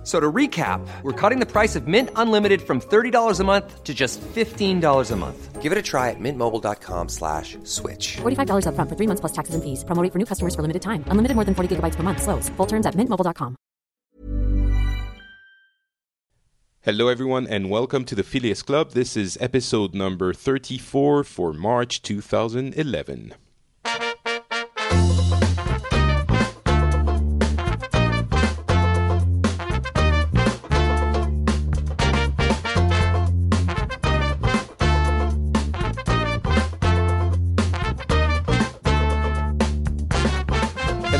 F- So to recap, we're cutting the price of Mint Unlimited from $30 a month to just $15 a month. Give it a try at mintmobile.com slash switch. $45 upfront for three months plus taxes and fees. Promo rate for new customers for limited time. Unlimited more than 40 gigabytes per month. Slows. Full terms at mintmobile.com. Hello, everyone, and welcome to the Phileas Club. This is episode number 34 for March 2011.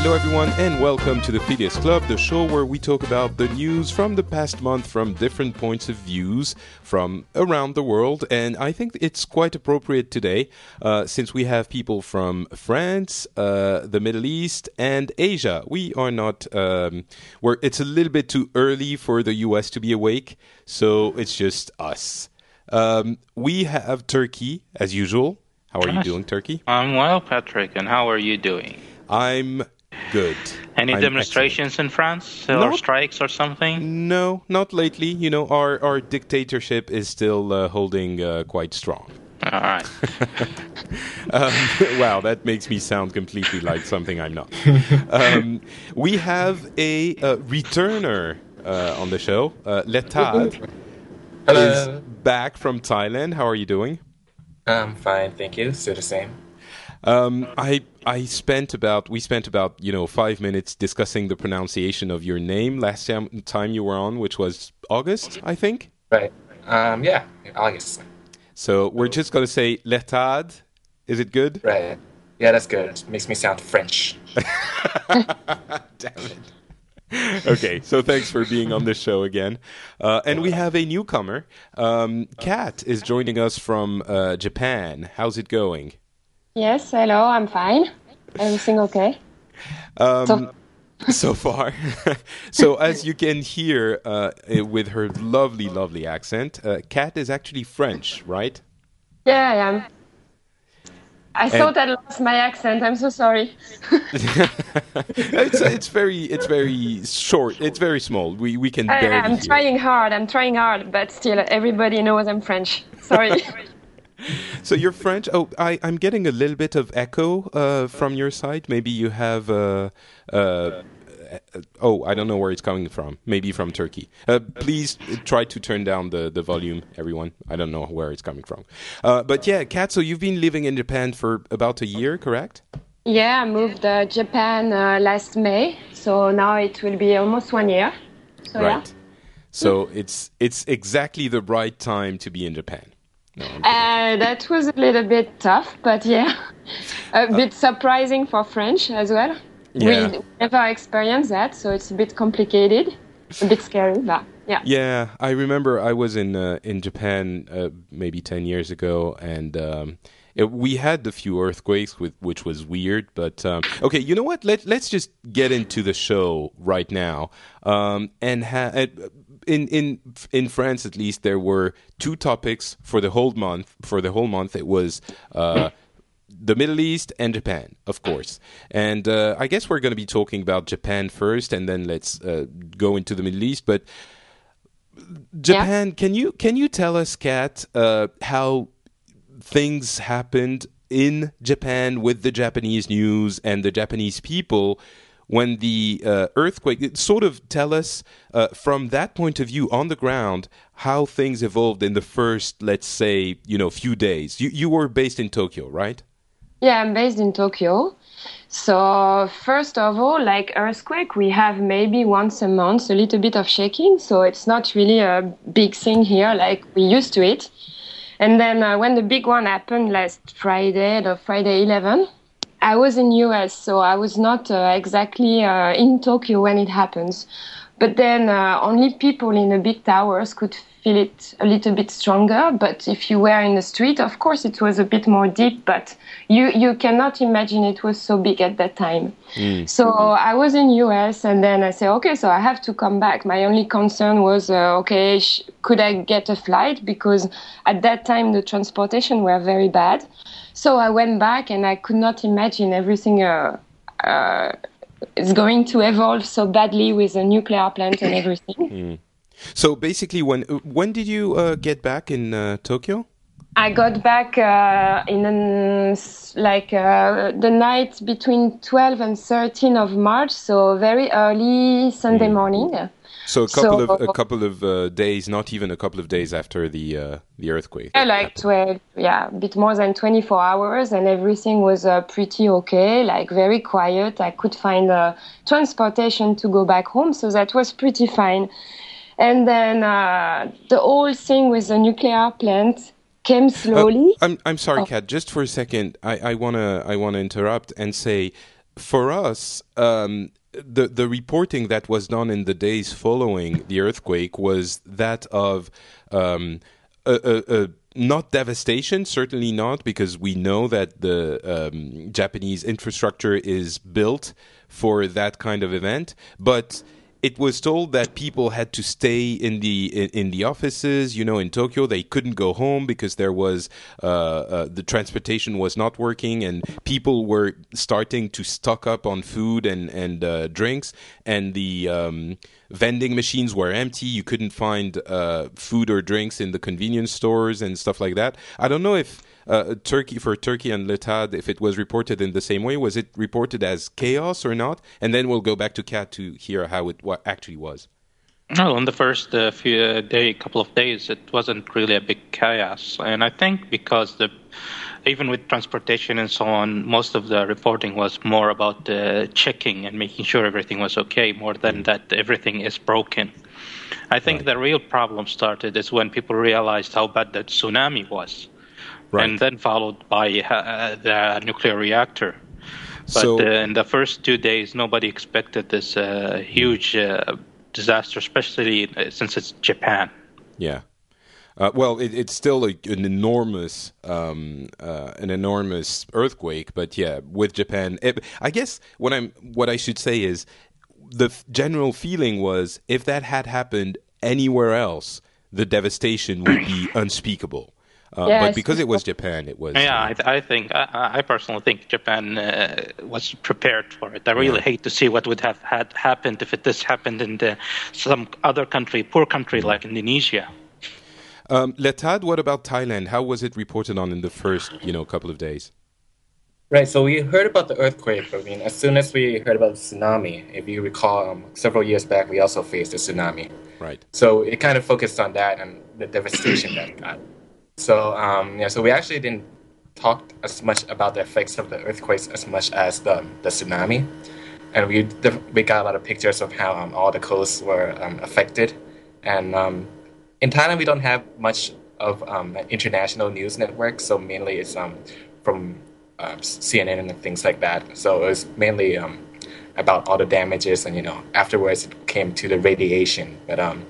Hello, everyone, and welcome to the Phileas Club, the show where we talk about the news from the past month from different points of views from around the world. And I think it's quite appropriate today, uh, since we have people from France, uh, the Middle East, and Asia. We are not. Um, we're, it's a little bit too early for the US to be awake, so it's just us. Um, we have Turki as usual. How are you doing, Turki? I'm well, Patrick, and how are you doing? I'm good. Any I'm demonstrations in France or No. strikes or something? No, not lately. You know, our, our dictatorship is still uh, holding uh, quite strong. All right. Um, wow, that makes me sound completely like something I'm not. Um, we have a uh, returner uh, on the show. Uh, Lertad is back from Thailand. How are you doing? I'm fine, thank you. Still the same. Um, I I spent about we spent about you know five minutes discussing the pronunciation of your name last time time you were on, which was August, I think. Right. Um, yeah, August. So we're just gonna say Lertad. Is it good? Right. Yeah, that's good. It Makes me sound French. Damn it. okay, so thanks for being on the show again. Uh, and we have a newcomer. Um, Cat is joining us from uh, Japan. How's it going? Yes, hello, I'm fine. Everything okay? Um, so far. so, as you can hear uh, with her lovely, lovely accent, uh, Cat is actually French, right? Yeah, I am. I thought I lost my accent. I'm so sorry. it's, it's very it's very short. It's very small. We we can I, barely I'm hear. trying hard. I'm trying hard, but still, everybody knows I'm French. Sorry. So you're French. Oh, I, I'm getting a little bit of echo uh, from your side. Maybe you have. Uh, uh, uh, oh, I don't know where it's coming from. Maybe from Turki. Uh, please try to turn down the, the volume, everyone. I don't know where it's coming from. Uh, but yeah, Cat. So you've been living in Japan for about a year, correct? yeah, I moved uh, Japan uh, last May, so now it will be almost one year. So Right. So it's it's exactly the right time to be in Japan. No, I'm kidding. yeah. Uh, that was a little bit tough, but yeah, a bit surprising for French as well. Yeah. We never experienced that, so it's a bit complicated, a bit scary, but yeah. Yeah, I remember I was in uh, in Japan uh, maybe ten years ago, and um, it, we had a few earthquakes, with, which was weird. But um, okay, you know what? Let Let's just get into the show right now. Um, and ha- uh, in in in France, at least, there were two topics for the whole month. For the whole month, it was. Uh, the Middle East and Japan, of course. And uh, I guess we're going to be talking about Japan first, and then let's uh, go into the Middle East. But Japan, can you can you tell us, Cat, uh, how things happened in Japan with the Japanese news and the Japanese people when the uh, earthquake? it Sort of tell us uh, from that point of view on the ground how things evolved in the first, let's say, you know, few days. You you were based in Tokyo, right? Yeah, I'm based in Tokyo. So first of all, like earthquake, we have maybe once a month a little bit of shaking. So it's not really a big thing here like we used to it. And then uh, when the big one happened last Friday, the Friday 11, I was in US, so I was not uh, exactly uh, in Tokyo when it happens. But then uh, only people in the big towers could feel it a little bit stronger. But if you were in the street, of course, it was a bit more deep. But you you cannot imagine it was so big at that time. So I was in US, and then I said, okay, so I have to come back. My only concern was, uh, okay, sh- could I get a flight? Because at that time the transportation were very bad. So I went back, and I could not imagine everything. Uh, uh, is going to evolve so badly with a nuclear plant and everything. So basically, when when did you uh, get back in uh, Tokyo? I got back uh, in an, like uh, the night between 12 and 13 of March, so very early Sunday morning. So a couple So- of a couple of uh, days, not even a couple of days after the uh, the earthquake. Yeah, like 12, yeah, a bit more than 24 hours, and everything was uh, pretty okay, like very quiet. I could find uh, transportation to go back home, so that was pretty fine. And then uh, the whole thing with the nuclear plant came slowly. I'm I'm sorry, Oh. Cat. Just for a second, I, I wanna I wanna interrupt and say, for us, um, the the reporting that was done in the days following the earthquake was that of um, a, a, a not devastation, certainly not, because we know that the um, Japanese infrastructure is built for that kind of event, but it was told that people had to stay in the in, in the offices. You know, in Tokyo, they couldn't go home because there was uh, uh, the transportation was not working, and people were starting to stock up on food and and uh, drinks, and the um, vending machines were empty. You couldn't find uh, food or drinks in the convenience stores and stuff like that. I don't know if uh, Turki for Turki and Lertad, if it was reported in the same way, was it reported as chaos or not? And then we'll go back to Cat to hear how it what actually was. No, in the first uh, few uh, day, couple of days, it wasn't really a big chaos, and I think because the even with transportation and so on, most of the reporting was more about uh, checking and making sure everything was okay, more than that everything is broken. I think the real problem started is when people realized how bad that tsunami was, Right. and then followed by uh, the nuclear reactor. But So- uh, in the first two days, nobody expected this uh, huge uh, disaster, especially since it's Japan. Yeah. Uh, well, it, it's still a, an enormous, um, uh, an enormous earthquake. But yeah, with Japan, it, I guess what I'm, what I should say is, the f- general feeling was if that had happened anywhere else, the devastation would be unspeakable. Uh, Yes. But because it was Japan, it was. Yeah, uh, I, th- I think I, I personally think Japan uh, was prepared for it. I really hate to see what would have had happened if it this happened in the, some other country, poor country like Indonesia. um, Lertad, what about Thailand? How was it reported on in the first, you know, couple of days? Right, so we heard about the earthquake, I mean, as soon as we heard about the tsunami, if you recall, um, several years back, we also faced a tsunami. Right. So it kind of focused on that and the devastation that it got. So um, yeah, so we actually didn't talk as much about the effects of the earthquakes as much as the the tsunami, and we we got a lot of pictures of how um, all the coasts were um, affected, and um, in Thailand we don't have much of um, international news network, so mainly it's um, from uh, CNN and things like that. So it was mainly about all the damages, and you know afterwards it came to the radiation, but um.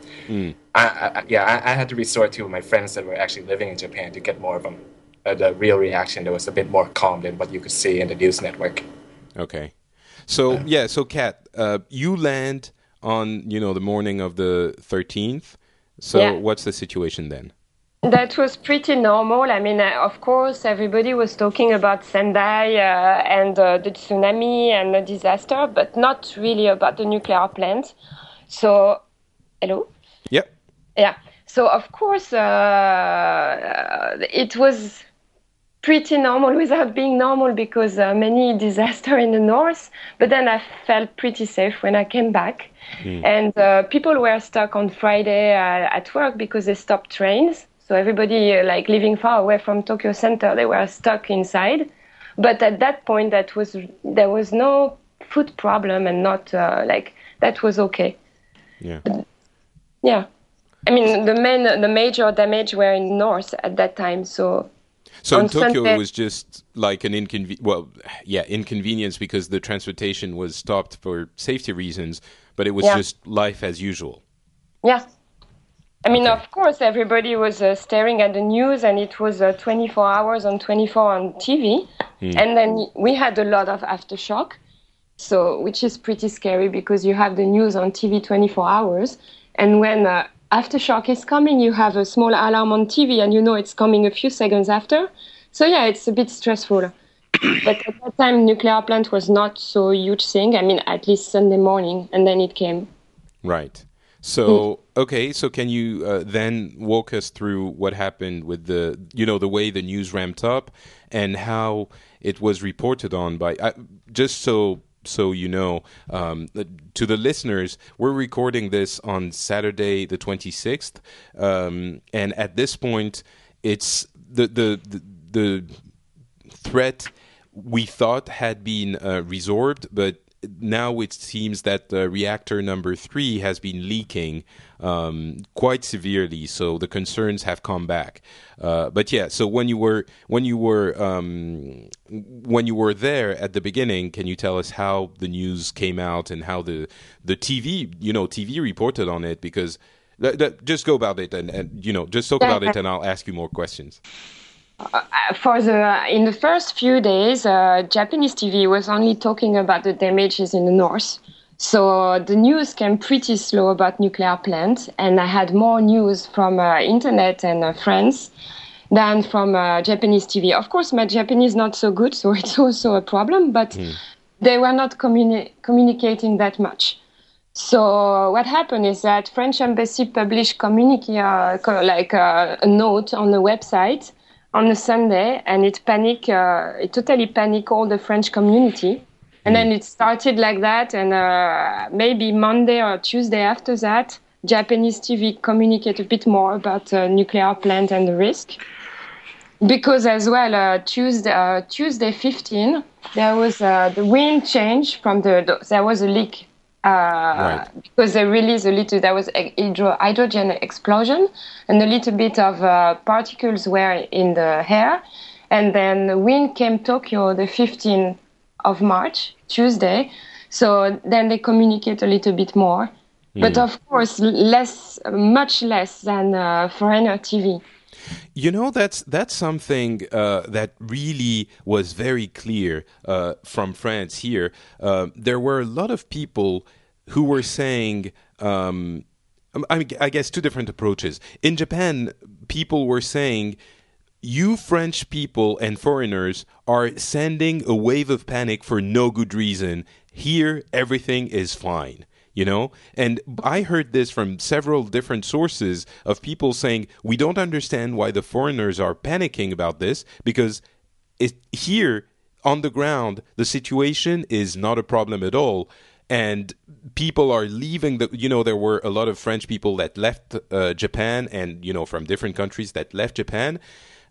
I, I, yeah, I, I had to resort to my friends that were actually living in Japan to get more of them, uh, the real reaction that was a bit more calm than what you could see in the news network. Okay. So yeah, so Cat, uh, you land on you know the morning of the thirteenth. So Yeah. what's the situation then? That was pretty normal. I mean, uh, of course, everybody was talking about Sendai uh, and uh, the tsunami and the disaster, but not really about the nuclear plant. So, hello? Yep. Yeah. So, of course, uh, it was pretty normal without being normal because uh, many disaster in the north. But then I felt pretty safe when I came back, and uh, people were stuck on Friday uh, at work because they stopped trains. So everybody uh, like living far away from Tokyo Center, they were stuck inside. But at that point, that was there was no food problem and not uh, like that was okay. Yeah. Yeah. I mean, the main, the major damage were in north at that time. So So in Tokyo, Sunday- it was just like an inconvenience. Well, yeah, inconvenience because the transportation was stopped for safety reasons. but it was Yeah. just life as usual. Yeah. I mean, Okay. of course, everybody was uh, staring at the news, and it was uh, 24 hours on 24 on TV. And then we had a lot of aftershock, so which is pretty scary because you have the news on TV 24 hours, and when uh, aftershock is coming, you have a small alarm on TV, and you know it's coming a few seconds after. So yeah, it's a bit stressful. but at that time, nuclear plant was not so huge thing. I mean, at least Sunday morning, and then it came. Right. So okay, so can you uh, then walk us through what happened with the you know the way the news ramped up and how it was reported on by uh, just so so you know um, to the listeners we're recording this on Saturday the 26th um, and at this point it's the the the, the threat we thought had been uh, resorbed, but now it seems that uh, reactor number three has been leaking um, quite severely. So the concerns have come back. Uh, but yeah, so when you were when you were um, when you were there at the beginning, can you tell us how the news came out and how the the TV you know TV reported on it? Because th- th- just go about it and, and you know just talk about it, and I'll ask you more questions. For the in the first few days, uh, Japanese TV was only talking about the damages in the north. So the news came pretty slow about nuclear plants, and I had more news from uh, internet and uh, friends than from uh, Japanese TV. Of course, my Japanese not so good, so it's also a problem. But they were not communi- communicating that much. So what happened is that French embassy published communique, uh, like uh, a note on the website on a Sunday, and it panic, uh, it totally panic all the French community. And then it started like that, and uh, maybe Monday or Tuesday after that, Japanese TV communicate a bit more about uh, nuclear plant and the risk. Because as well, uh, Tuesday, uh, Tuesday 15, there was uh, the wind change from the, the there was a leak uh, because they released a little. There was a hydro, hydrogen explosion, and a little bit of uh, particles were in the air, and then the wind came Tokyo the 15th of March, Tuesday. So then they communicate a little bit more, but of course less, much less than uh, foreigner TV. You know, that's that's something uh, that really was very clear uh, from France here. Uh, there were a lot of people who were saying, um, I, I guess, two different approaches. In Japan, people were saying, you French people and foreigners are sending a wave of panic for no good reason. Here, everything is fine you know? And i heard this from several different sources of people saying we don't understand why the foreigners are panicking about this because it, here on the ground the situation is not a problem at all. And people are leaving the you know there were a lot of french people that left uh, japan and you know from different countries that left japan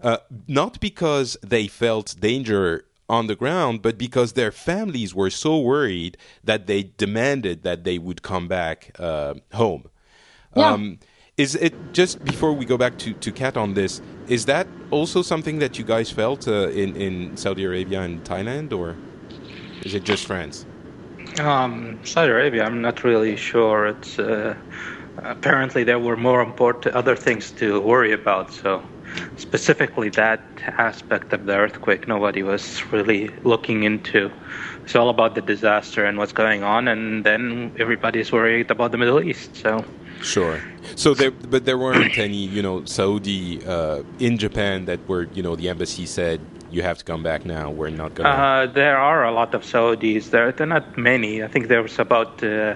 uh, not because they felt danger on the ground, but because their families were so worried that they demanded that they would come back uh, home. Yeah. Um, is it just before we go back to, to Cat on this? Is that also something that you guys felt uh, in in Saudi Arabia and Thailand, or is it just France? Um, Saudi Arabia, I'm not really sure. It's uh, apparently there were more important other things to worry about. So specifically that aspect of the earthquake, nobody was really looking into. It's all about the disaster and what's going on, and then everybody's worried about the Middle East. So. Sure. So there, but there weren't any, you know, Saudi uh, in Japan that were, you know, the embassy said you have to come back now. We're not going. to Uh, there are a lot of Saudis. There, are not many. I think there was about uh,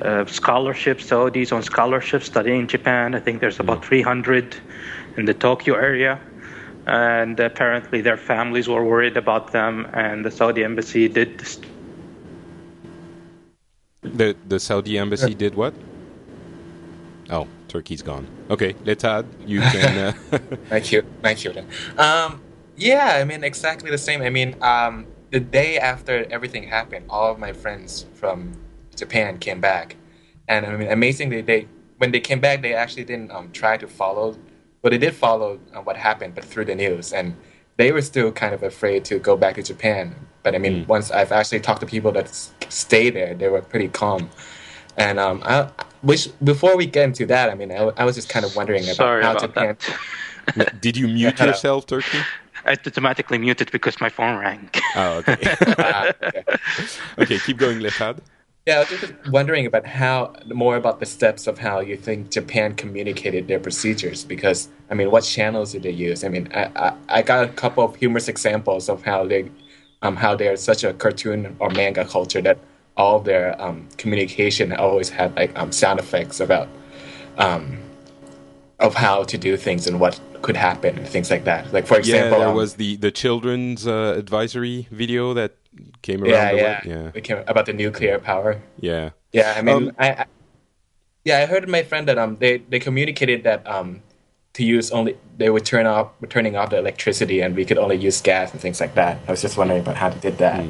uh, scholarship Saudis on scholarship studying in Japan. I think there's about 300 in the Tokyo area, and apparently their families were worried about them, and the Saudi embassy did. This. The the Saudi embassy did what? Oh, Turki's gone. Okay, Lertad, you can. Uh, Thank you, thank you. Um, yeah, I mean exactly the same. I mean, um, the day after everything happened, all of my friends from Japan came back, and I mean, amazingly, they when they came back, they actually didn't um, try to follow. Well, they did follow uh, what happened, but through the news, and they were still kind of afraid to go back to Japan. But I mean, once I've actually talked to people that stay there, they were pretty calm. And um, I, which before we get into that, I mean, I, I was just kind of wondering about Sorry how about Japan. that. Did you mute hello. yourself, Turki? I automatically muted because my phone rang. Oh, okay. Ah, okay. okay, keep going, Lertad. Yeah, I was just wondering about how more about the steps of how you think Japan communicated their procedures because I mean, what channels did they use? I mean, I I, I got a couple of humorous examples of how they um how they're such a cartoon or manga culture that all their um communication always had like um sound effects about um of how to do things and what could happen and things like that. Like for example, Yeah, example, there um, was the the children's uh, advisory video that came around. yeah the yeah yeah, came- about the nuclear power. yeah. Yeah, I mean, Um, I, I yeah, I heard my friend that um they they communicated that um to use only they would turn off were turning off the electricity and we could only use gas and things like that. I was just wondering about how they did that.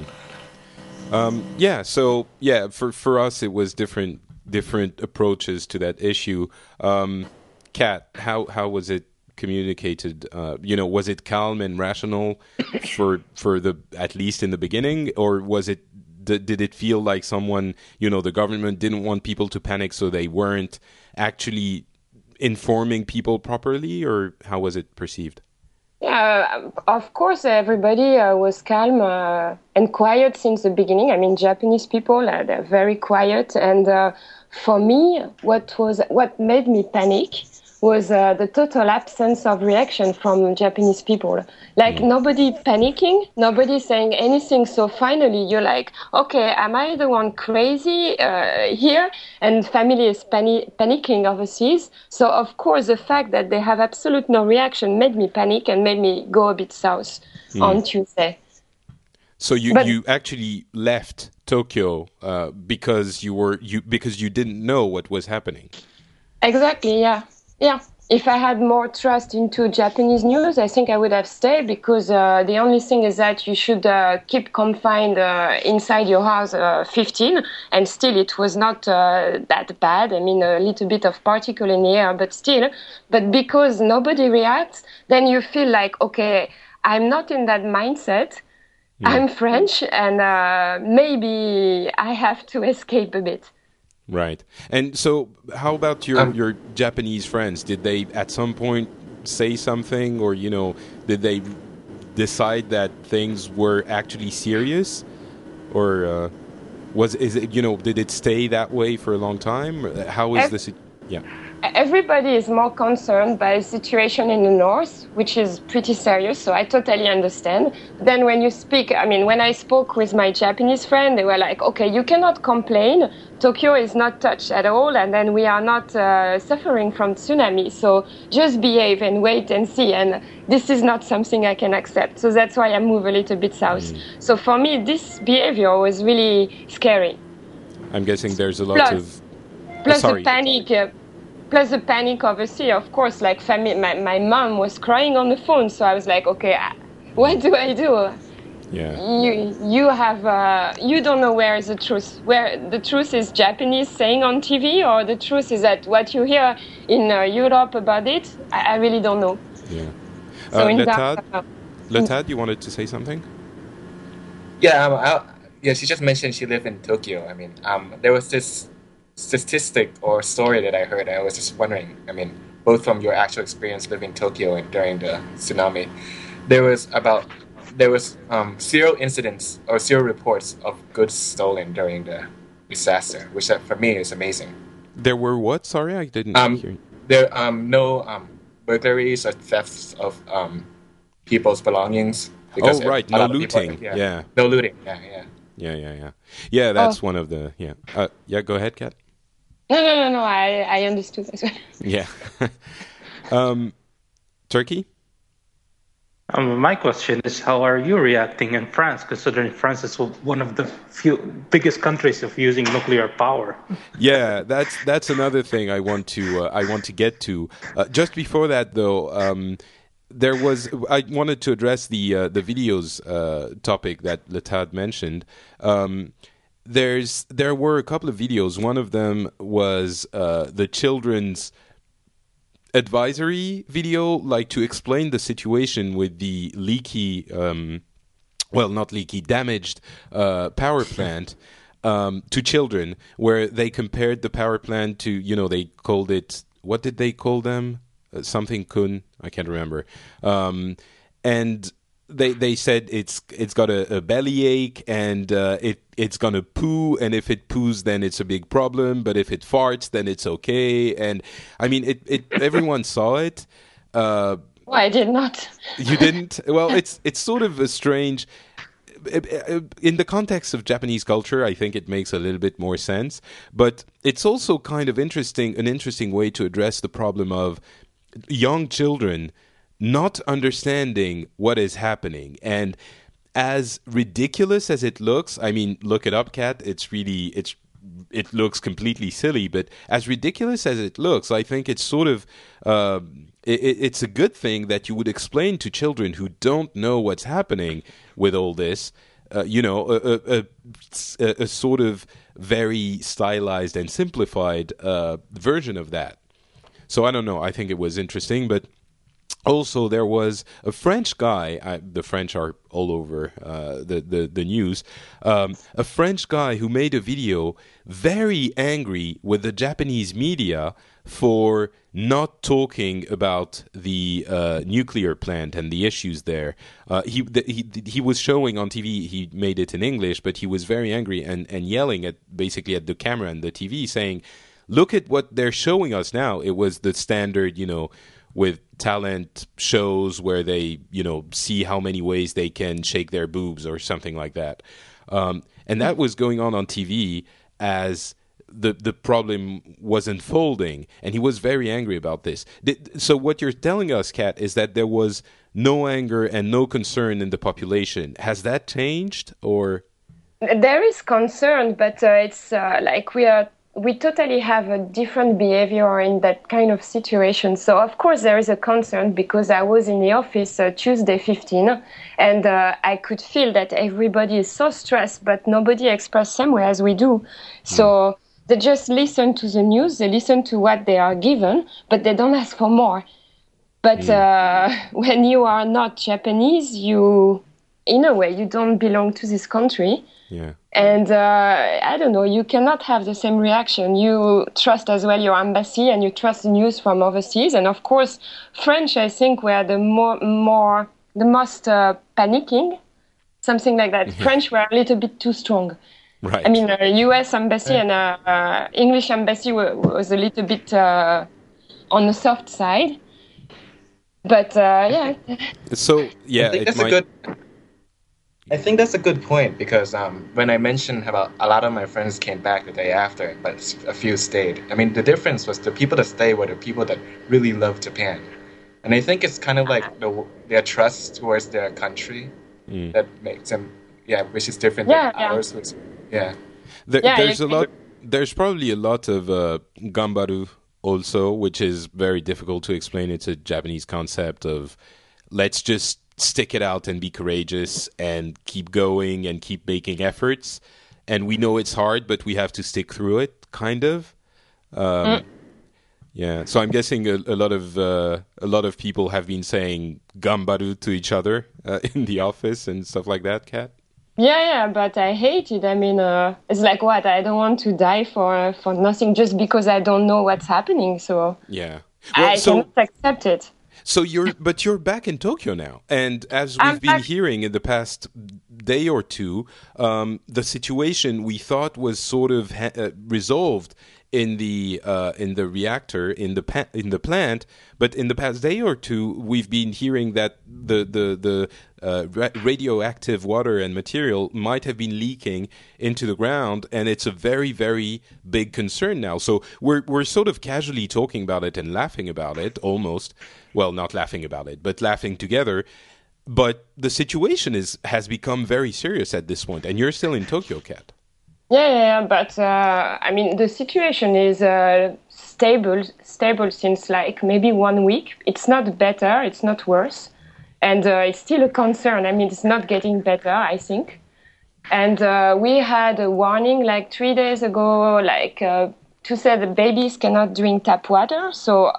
Um. Yeah, so yeah, for for us it was different different approaches to that issue. Um, Cat, how how was it communicated? Uh, you know, was it calm and rational for for the at least in the beginning, or was it did, it feel like someone you know the government didn't want people to panic, so they weren't actually informing people properly, or how was it perceived? Yeah, of course, everybody uh, was calm uh, and quiet since the beginning. I mean, Japanese people uh, they're very quiet, and uh, for me, what was what made me panic was uh, the total absence of reaction from Japanese people. Like nobody panicking, nobody saying anything. So finally, you're like, okay, am I the one crazy uh, here? And family is pani- panicking overseas. So of course, the fact that they have absolute no reaction made me panic and made me go a bit south on Tuesday. So you, But- you actually left Tokyo uh, because you were you because you didn't know what was happening. Exactly, yeah. Yeah. If I had more trust into Japanese news, I think I would have stayed because uh, the only thing is that you should uh, keep confined uh, inside your house uh, 15, and still it was not uh, that bad. I mean, a little bit of particle in the air, but still. But because nobody reacts, then you feel like, okay, I'm not in that mindset. I'm French, and uh, maybe I have to escape a bit. Right. And so, how about your Um, your Japanese friends? Did they at some point say something, or you know, did they decide that things were actually serious, or uh, was is it you know did it stay that way for a long time? How is this? yeah? Everybody is more concerned by the situation in the north, which is pretty serious, so I totally understand. Then when you speak, I mean, when I spoke with my Japanese friend, they were like, okay, you cannot complain. Tokyo is not touched at all, and then we are not uh, suffering from tsunami, so just behave and wait and see. And this is not something I can accept, so that's why I move a little bit south. So for me, this behavior was really scary. I'm guessing there's a lot Plus- of plus sorry. the panic uh, plus the panic overseas of course like family my, my mom was crying on the phone so i was like okay uh, what do i do yeah. you you have uh, you don't know where is the truth where the truth is japanese saying on tv or the truth is that what you hear in uh, europe about it I, I really don't know Yeah. so Uh, in Lertad, that, uh, Lertad, you wanted to say something? Yeah, um, I, yeah. She just mentioned she lived in Tokyo. I mean, um, there was this statistic or story that I heard. I was just wondering. I mean, both from your actual experience living in Tokyo and during the tsunami, there was about there was um, zero incidents or zero reports of goods stolen during the disaster, which uh, for me is amazing. There were what? Sorry, I didn't Um, hear. there um no um burglaries or thefts of um people's belongings. Oh, right, no lot of people- looting, yeah. no looting. Yeah, yeah. Yeah, yeah, yeah. Yeah, that's Oh. one of the yeah. Uh, yeah, go ahead, Cat. No no no no i, I understood as well Yeah. um, Turki. Um, my question is, how are you reacting in France, considering France is one of the few biggest countries of using nuclear power? Yeah, that's that's another thing I want to uh, I want to get to. Uh, just before that, though, um, there was I wanted to address the uh, the videos uh, topic that Lertad mentioned. Um, there's there were a couple of videos. One of them was uh, the children's advisory video, like to explain the situation with the leaky, um, well, not leaky, damaged uh, power plant. um, to children, where they compared the power plant to you know they called it what did they call them uh, something kun I can't remember, um, and they they said it's it's got a, a bellyache and uh, it it's gonna poo and if it poos then it's a big problem but if it farts then it's okay and I mean it, it everyone saw it. Uh, well, I did not. you didn't? Well, it's it's sort of a strange. In the context of Japanese culture, I think it makes a little bit more sense. But it's also kind of interesting, an interesting way to address the problem of young children not understanding what is happening. And as ridiculous as it looks i mean look it up cat it's really it's it looks completely silly but as ridiculous as it looks i think it's sort of uh, it, it's a good thing that you would explain to children who don't know what's happening with all this uh, you know a, a, a, a, sort of very stylized and simplified uh, version of that. So i don't know. I think it was interesting but also there was a French guy. I, the French are all over uh, the, the, the news. Um, a French guy who made a video very angry with the Japanese media for not talking about the uh, nuclear plant and the issues there. Uh, he, the, he he was showing on TV. He made it in English, but he was very angry and, and yelling at basically at the camera and the TV, saying, "Look at what they're showing us now." It was the standard, you know with talent shows where they you know see how many ways they can shake their boobs or something like that. Um, and that was going on on tv as the the problem was unfolding and he was very angry about this. So what you're telling us kat is that there was no anger and no concern in the population. Has that changed or? There is concern but uh, it's uh, like we are we totally have a different behavior in that kind of situation. So, of course, there is a concern because I was in the office uh, Tuesday 15 and uh, I could feel that everybody is so stressed, but nobody expressed same way as we do. So, mm. they just listen to the news, they listen to what they are given, but they don't ask for more. But mm. uh, when you are not Japanese, you, in a way, you don't belong to this country. Yeah. And uh, I don't know, you cannot have the same reaction. You trust as well your embassy and you trust the news from overseas. And of course, French, I think, were the more, more the most uh, panicking, something like that. Mm-hmm. French were a little bit too strong. Right. I mean, uh, U.S. embassy and uh, uh, English embassy were, was a little bit uh, on the soft side. But yeah. So yeah, I think that's might... a good I think that's a good point because um, when I mentioned about a lot of my friends came back the day after, but a few stayed. I mean, the difference was the people that stayed were the people that really love Japan, and I think it's kind of like the, their trust towards their country mm. that makes them, yeah, which is different yeah, than yeah. ours. Which, yeah. There, yeah, there's a lot. There's probably a lot of uh, gambaru also, which is very difficult to explain. It's a Japanese concept of let's just stick it out and be courageous and keep going and keep making efforts. And we know it's hard, but we have to stick through it, kind of. Um, mm. Yeah, so I'm guessing a, a lot of uh, a lot of people have been saying "gambaru" to each other uh, in the office and stuff like that. Cat. Yeah, yeah, but I hate it. I mean, uh, it's like what I don't want to die for for nothing just because I don't know what's happening. So yeah, well, I so, cannot accept it. So you're, but you're back in Tokyo now, and as we've I'm been back- hearing in the past day or two, um, the situation we thought was sort of ha- uh, resolved in the uh, in the reactor in the pa- in the plant, but in the past day or two, we've been hearing that the the the uh, ra- radioactive water and material might have been leaking into the ground, and it's a very very big concern now. So we're we're sort of casually talking about it and laughing about it, almost. Well, not laughing about it, but laughing together. But the situation is has become very serious at this point, and you're still in Tokyo, Cat. Yeah, yeah, but uh, I mean the situation is uh, stable, stable since like maybe one week. It's not better, it's not worse and uh, it's still a concern. I mean, it's not getting better, I think. And uh, we had a warning like three days ago, like uh, to say that babies cannot drink tap water. So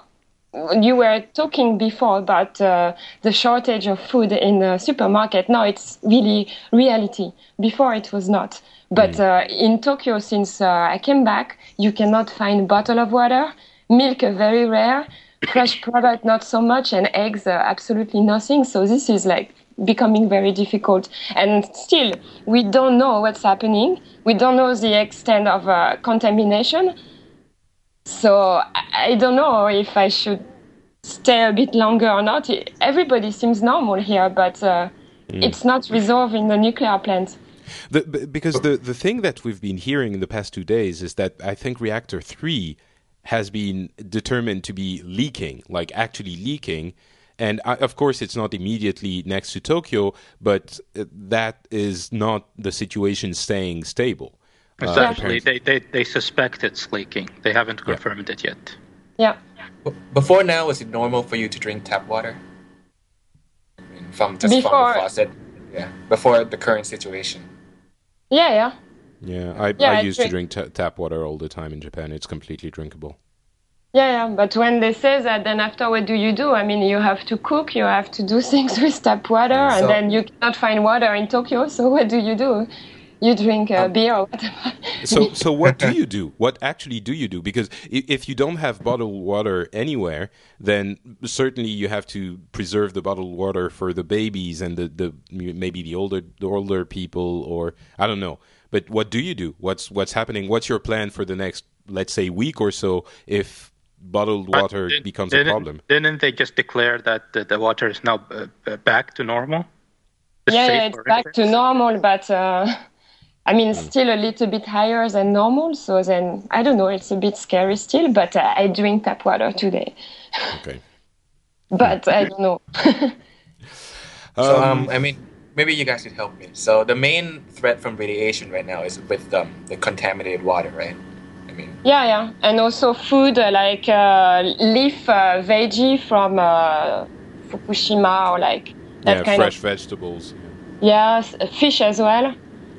you were talking before about uh, the shortage of food in the supermarket. Now it's really reality. Before it was not. But uh, in Tokyo, since uh, I came back, you cannot find bottle of water, milk uh, very rare, fresh product not so much, and eggs uh, absolutely nothing. So this is like becoming very difficult. And still, we don't know what's happening. We don't know the extent of uh, contamination. So I don't know if I should stay a bit longer or not. Everybody seems normal here, but uh, it's not resolved in the nuclear plant. The, b- because the, the thing that we've been hearing in the past two days is that I think reactor three has been determined to be leaking, like actually leaking. And I, of course, it's not immediately next to Tokyo, but uh, that is not the situation staying stable. Uh, they, they, they suspect it's leaking. They haven't confirmed it yet. Yeah. Before now, was it normal for you to drink tap water? I mean, from just from the faucet. Yeah. Before the current situation. Yeah, yeah. yeah, I, Yeah, I I used to drink- drink ta tap water all the time in Japan. It's completely drinkable. Yeah, yeah, but when they say that, then after what do you do? I mean, you have to cook, you have to do things with tap water, and So- then you cannot find water in Tokyo. So what do you do? You drink uh, beer or whatever. So, so what do you do? What actually do you do? Because if you don't have bottled water anywhere, then certainly you have to preserve the bottled water for the babies and the, the maybe the older the older people, or I don't know. But what do you do? What's what's happening? What's your plan for the next, let's say, week or so if bottled water did- becomes a problem? Didn't they just declare that the, the water is now uh, uh, back to normal? It's yeah, yeah, it's back to normal, but uh, I mean, still a little bit higher than normal. So then, I don't know, it's a bit scary still, but uh, I drink tap water today. Okay. But I don't know. So, um, I mean, maybe you guys could help me. So, the main threat from radiation right now is with um, the contaminated water, right? I mean, Yeah, yeah, and also food uh, like uh, leaf uh, veggie from uh, Fukushima or like that yeah, kind fresh of vegetables. yes, fish as well.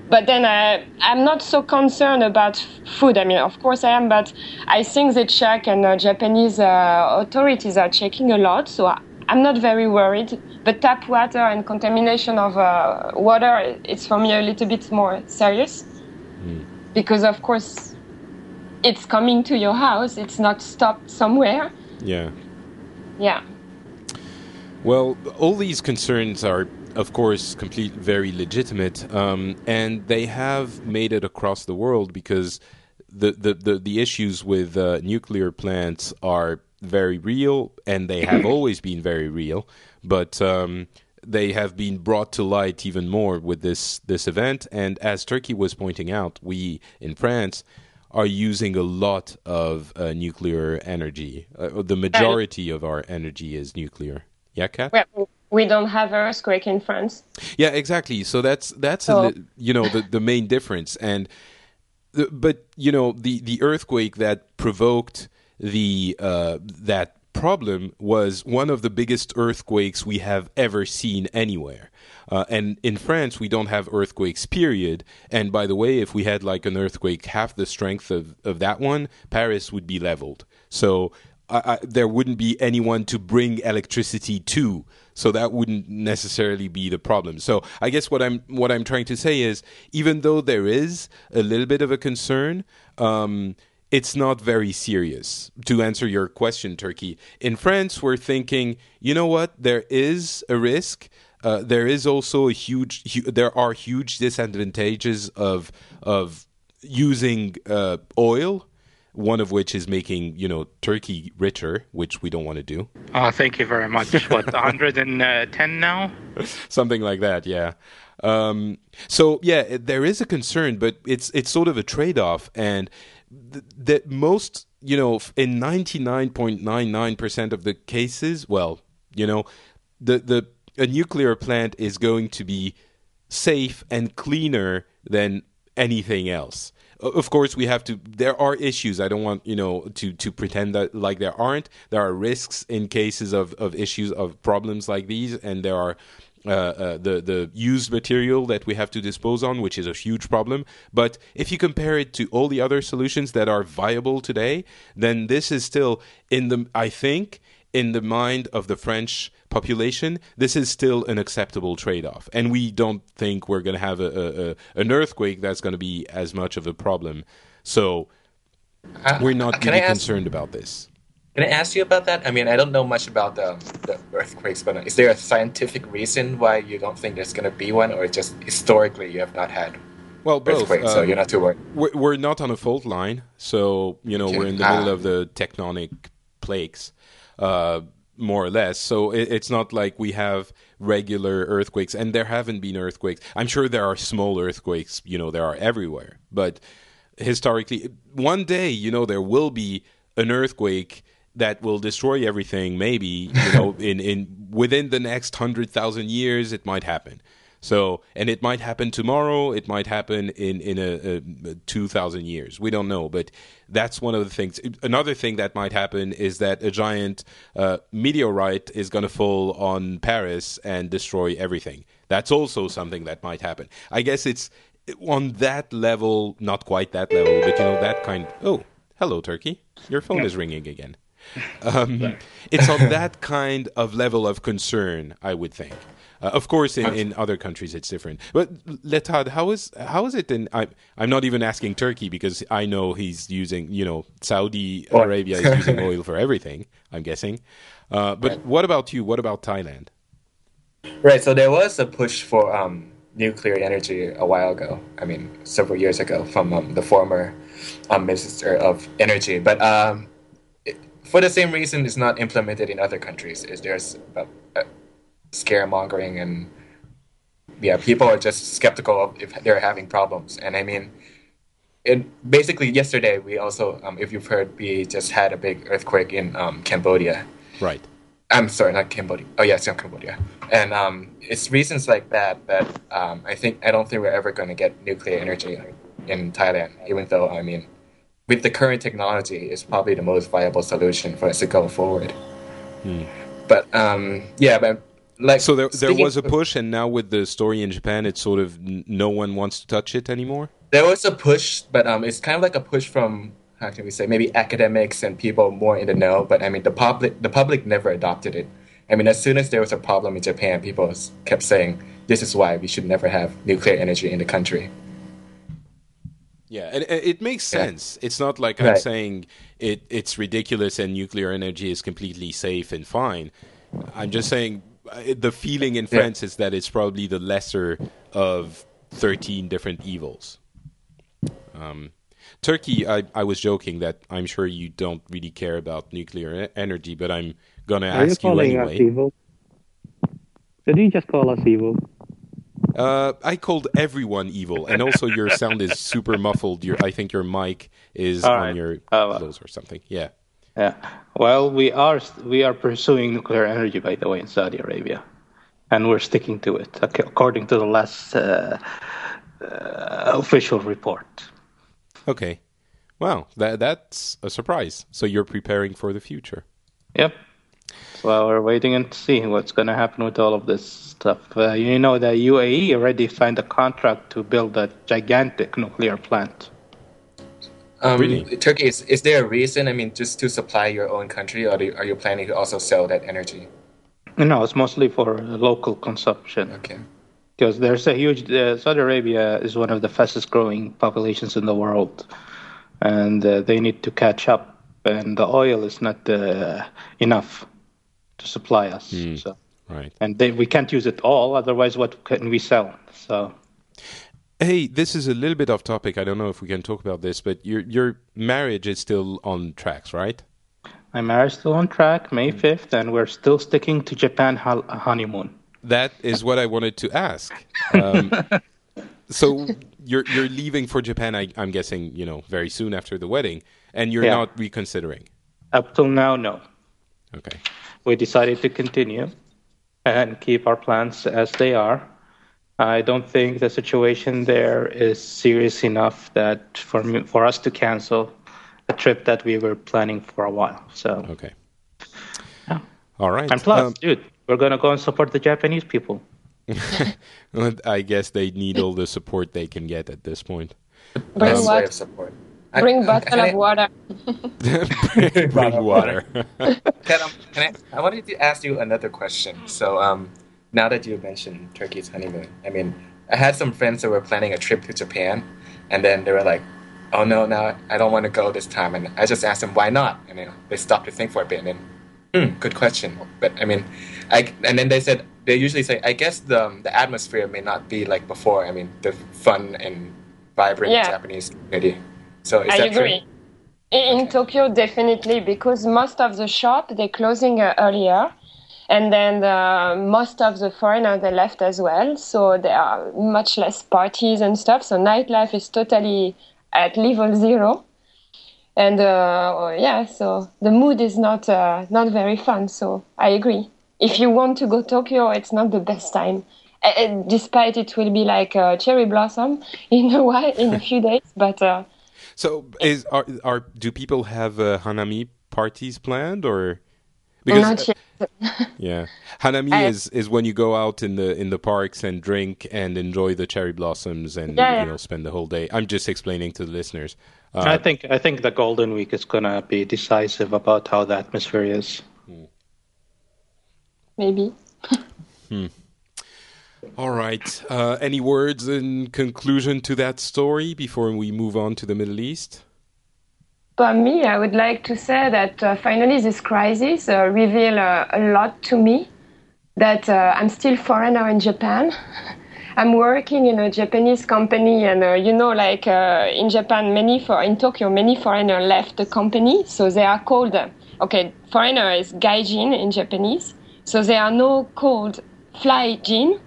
But then uh, I'm not so concerned about food. I mean, of course I am, but I think the Czech and uh, Japanese uh, authorities are checking a lot, so I- I'm not very worried. But tap water and contamination of uh, water, it's for me a little bit more serious because, of course, it's coming to your house. It's not stopped somewhere. Yeah. Yeah. Well, all these concerns are, of course, complete, very legitimate, um, and they have made it across the world because the the the, the issues with uh, nuclear plants are very real, and they have always been very real, but. Um, they have been brought to light even more with this this event, and as Turki was pointing out, we in France are using a lot of uh, nuclear energy. Uh, the majority of our energy is nuclear. Yeah, Cat? Well, we don't have earthquake in France. Yeah, exactly. So that's that's a you know the the main difference, and the, but you know the the earthquake that provoked the uh, that problem was one of the biggest earthquakes we have ever seen anywhere. Uh, and in France, we don't have earthquakes, period. And by the way, if we had like an earthquake half the strength of, of that one, Paris would be leveled. So I, I, there wouldn't be anyone to bring electricity to. So that wouldn't necessarily be the problem. So I guess what I'm what I'm trying to say is, even though there is a little bit of a concern, um, it's not very serious. To answer your question, Turki, in France, we're thinking, you know what? There is a risk. Uh, there is also a huge. Hu- there are huge disadvantages of of using uh, oil. One of which is making you know Turki richer, which we don't want to do. Oh, thank you very much. What, 110 now? something like that yeah um, so yeah there is a concern but it's it's sort of a trade-off and th- that most you know in 99.99% of the cases well you know the the a nuclear plant is going to be safe and cleaner than anything else of course we have to there are issues i don't want you know to to pretend that like there aren't there are risks in cases of of issues of problems like these and there are uh, uh, the the used material that we have to dispose on, which is a huge problem. But if you compare it to all the other solutions that are viable today, then this is still in the I think in the mind of the French population, this is still an acceptable trade-off, and we don't think we're going to have a, a, an earthquake that's going to be as much of a problem. So Uh, we're not can really ask, concerned about this. Can I ask you about that? I mean, I don't know much about the, the earthquakes, but is there a scientific reason why you don't think there's going to be one, or just historically you have not had Well, both. earthquakes, so um, you're not too worried? we're, we're not on a fault line, so you know Okay. we're in the Ah. middle of the tectonic plates, uh, more or less. So it, it's not like we have regular earthquakes, and there haven't been earthquakes. I'm sure there are small earthquakes. You know, there are everywhere, but historically, one day, you know, there will be an earthquake that will destroy everything. Maybe you know, in in within the next hundred thousand years, it might happen. So, and it might happen tomorrow. It might happen in in a, a, two thousand years. We don't know, but that's one of the things. Another thing that might happen is that a giant uh, meteorite is going to fall on Paris and destroy everything. That's also something that might happen. I guess it's on that level, not quite that level, but you know that kind. Oh, hello, Turki. Your phone is ringing again. Um, it's on that kind of level of concern, I would think. Uh, of course, in, in other countries it's different. But Lertad, how is how is it in? I'm I'm not even asking Turki because I know he's using, you know, Saudi Oil. Arabia is using oil for everything. I'm guessing. Uh, but what about you? What about Thailand? Right. So there was a push for um, nuclear energy a while ago. I mean, several years ago from um, the former um, minister of energy. But um, it, for the same reason, it's not implemented in other countries. Is there's scaremongering and yeah, people are just skeptical of if they're having problems. And I mean, it basically yesterday we also, um, if you've heard, we just had a big earthquake in um, Cambodia. Right. I'm sorry, not Cambodia. Oh yeah, it's in Cambodia. And um, it's reasons like that that um, I think I don't think we're ever going to get nuclear energy in Thailand. Even though I mean, with the current technology, it's probably the most viable solution for us to go forward. But um, yeah, but like So there there was a push, and now with the story in Japan, it's sort of n- no one wants to touch it anymore. There was a push, but um, it's kind of like a push from how can we say maybe academics and people more in the know. But I mean, the public the public never adopted it. I mean, as soon as there was a problem in Japan, people kept saying this is why we should never have nuclear energy in the country. Yeah, and and it makes Yeah. sense. It's not like I'm saying it it's ridiculous and nuclear energy is completely safe and fine. I'm just saying the feeling in Yeah. France is that it's probably the lesser of 13 different evils. Um, Turki, I, I was joking that I'm sure you don't really care about nuclear e- energy, but I'm gonna Are you ask you calling us evil? Did you just call us evil? Uh, I called everyone evil, and also your sound is super muffled. Your, I think your mic is All on right. your Uh, clothes or something. Yeah. Yeah. Well, we are we are pursuing nuclear energy, by the way, in Saudi Arabia, and we're sticking to it according to the last uh, uh, official report. Okay. Wow, that that's a surprise. So you're preparing for the future. Yep. So we're waiting and seeing what's going to happen with all of this stuff. Uh, you know, the UAE already signed a contract to build a gigantic nuclear plant. Um, Really? Turki is is there a reason? I mean, just to supply your own country, or do you, are you planning to also sell that energy? No, it's mostly for local consumption. Okay. because there's a huge uh, Saudi Arabia is one of the fastest growing populations in the world, and uh, they need to catch up. And the oil is not uh, enough to supply us. So, Right. and they, we can't use it all. Otherwise, what can we sell? So, Hey, this is a little bit off topic. I don't know if we can talk about this, but your your marriage is still on tracks, right? my marriage is still on track, May fifth, and we're still sticking to Japan honeymoon. That is what I wanted to ask. Um, so you're you're leaving for Japan. I, I'm guessing you know very soon after the wedding, and you're Yeah. not reconsidering. Up till now, no. Okay. we decided to continue and keep our plans as they are. I don't think the situation there is serious enough that for me, for us to cancel a trip that we were planning for a while. So, Okay. Yeah. All right. and plus, Um, dude, we're gonna go and support the Japanese people. I guess they need all the support they can get at this point. Bring Best way what? support. I- Bring I- bottle can I- of water. Bring water. Can, um, can I, I wanted to ask you another question. So, um, now that you mentioned Turki's honeymoon, I mean, I had some friends that were planning a trip to Japan, and then they were like, "Oh no, no, I don't want to go this time." And I just asked them, "Why not?" And they stopped to think for a bit, and then, hmm, good question. But I mean, I and then they said they usually say, "I guess the the atmosphere may not be like before." I mean, the fun and vibrant Yeah. Japanese community. So is I that agree. true? In in Tokyo, definitely, because most of the shop they're closing uh, earlier, and then the, most of the foreigners they left as well. So there are much less parties and stuff. So nightlife is totally at level zero, and uh, yeah, so the mood is not uh, not very fun. So I agree. If you want to go to Tokyo, it's not the best time. Uh, despite it will be like cherry blossom in a while, in a few days, but. Uh, So, is are are do people have uh, hanami parties planned or? Because not yet. yeah, hanami I- is is when you go out in the in the parks and drink and enjoy the cherry blossoms and Yeah, yeah. you know spend the whole day. I'm just explaining to the listeners. Uh, I think I think the Golden Week is gonna be decisive about how the atmosphere is. maybe. hmm. all right. Uh, any words in conclusion to that story before we move on to the Middle East? For me, I would like to say that uh, finally this crisis uh, revealed uh, a lot to me. That uh, I'm still foreigner in Japan. I'm working in a Japanese company, and uh, you know, like uh, in Japan, many for in Tokyo, many foreigner left the company, so they are called. Okay, foreigner is gaijin in Japanese, so they are no called fly jin.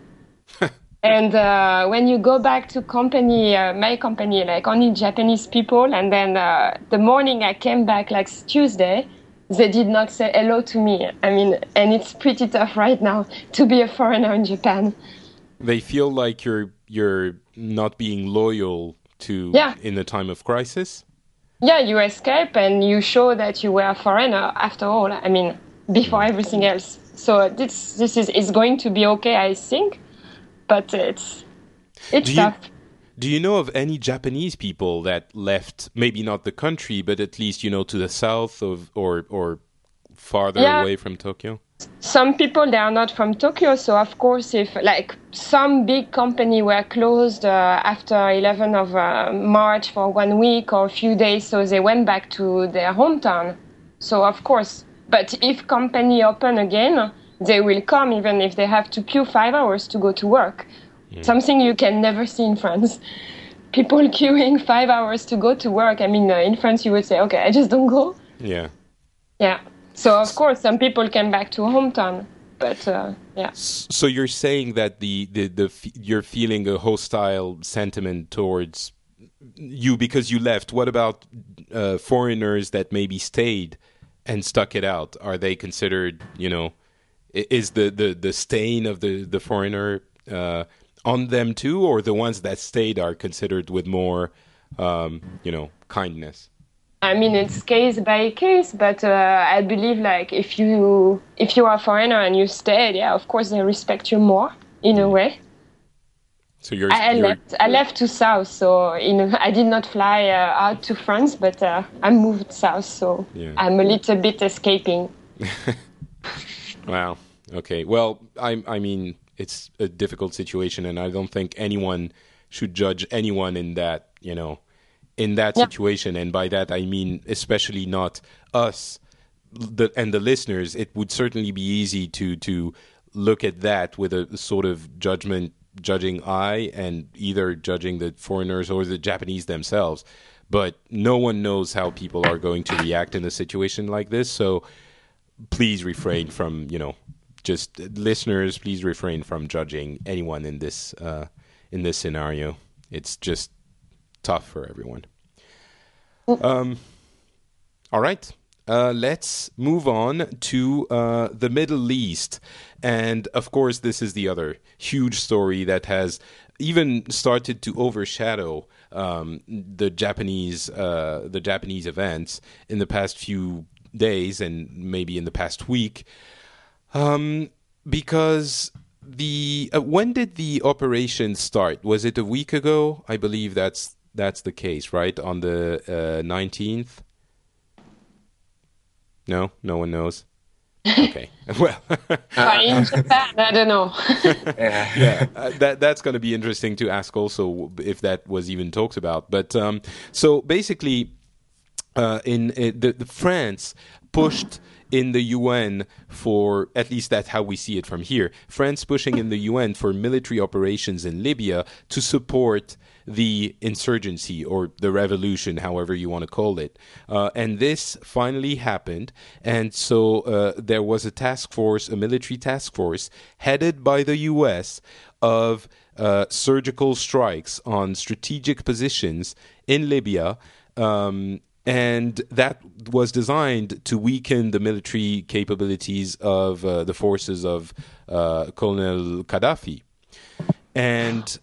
And uh, when you go back to company, uh, my company, like only Japanese people, and then uh, the morning I came back, like Tuesday, they did not say hello to me. I mean, and it's pretty tough right now to be a foreigner in Japan. They feel like you're you're not being loyal to Yeah. in the time of crisis. Yeah, you escape and you show that you were a foreigner after all. I mean, before everything else. So this this is is going to be okay, I think, but it's it's Do you- tough. Do you know of any Japanese people that left, maybe not the country, but at least you know to the south of or or farther Yeah. away from Tokyo? some people they are not from Tokyo, so of course, if like some big company were closed uh, after 11 of uh, March for one week or a few days, so they went back to their hometown. So of course, but if company open again, they will come even if they have to queue five hours to go to work. Something you can never see in France. People queuing five hours to go to work. I mean, uh, in France, you would say, okay, I just don't go. Yeah. Yeah. So of course, some people came back to hometown, but uh, yeah. So you're saying that the the, the f- you're feeling a hostile sentiment towards you because you left. What about uh, foreigners that maybe stayed and stuck it out? Are they considered, you know, is the the, the stain of the the foreigner uh, on them too, or the ones that stayed are considered with more, um, you know, kindness? I mean, it's case by case, but uh, I believe like if you if you are a foreigner and you stayed, yeah, of course they respect you more in a way. So you're, I, you're left I left to south, so in I did not fly uh, out to France, but uh, I moved south, so Yeah. I'm a little bit escaping. Wow. Okay. Well, I I mean, it's a difficult situation, and I don't think anyone should judge anyone in that you know in that Yeah. situation. And by that, I mean especially not us the, and the listeners. It would certainly be easy to to look at that with a sort of judgment judging eye and either judging the foreigners or the Japanese themselves. But no one knows how people are going to react in a situation like this. So please refrain from you know just listeners please refrain from judging anyone in this uh, in this scenario. It's just tough for everyone. Um all right. Uh, let's move on to uh, the Middle East. And of course, this is the other huge story that has even started to overshadow um, the Japanese uh, the Japanese events in the past few days and maybe in the past week. Um, because the uh, when did the operation start? Was it a week ago? I believe that's that's the case, right? On the nineteenth. no, no one knows. Okay, well, Uh, in Japan, I don't know. Yeah. yeah, uh, that that's going to be interesting to ask also if that was even talked about. But um, so basically, uh, in, in the, the France pushed in the UN for at least that's how we see it from here. France pushing in the UN for military operations in Libya to support the insurgency or the revolution, however you want to call it. Uh, and this finally happened. And so uh, there was a task force, a military task force, headed by the US of uh, surgical strikes on strategic positions in Libya. Um, and that was designed to weaken the military capabilities of uh, the forces of uh, Colonel Gaddafi. And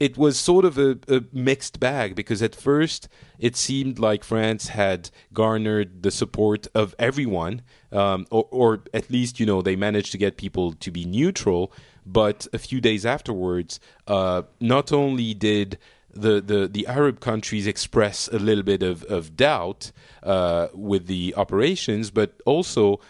it was sort of a, a, mixed bag because at first it seemed like France had garnered the support of everyone, um, or, or, at least you know they managed to get people to be neutral. But a few days afterwards, uh, not only did the, the, the Arab countries express a little bit of, of doubt uh, with the operations, but also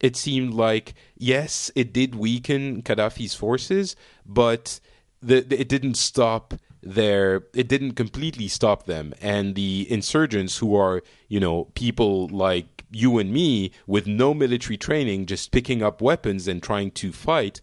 it seemed like yes, it did weaken Gaddafi's forces, but the, the, it didn't stop their it didn't completely stop them. And the insurgents who are you know people like you and me with no military training just picking up weapons and trying to fight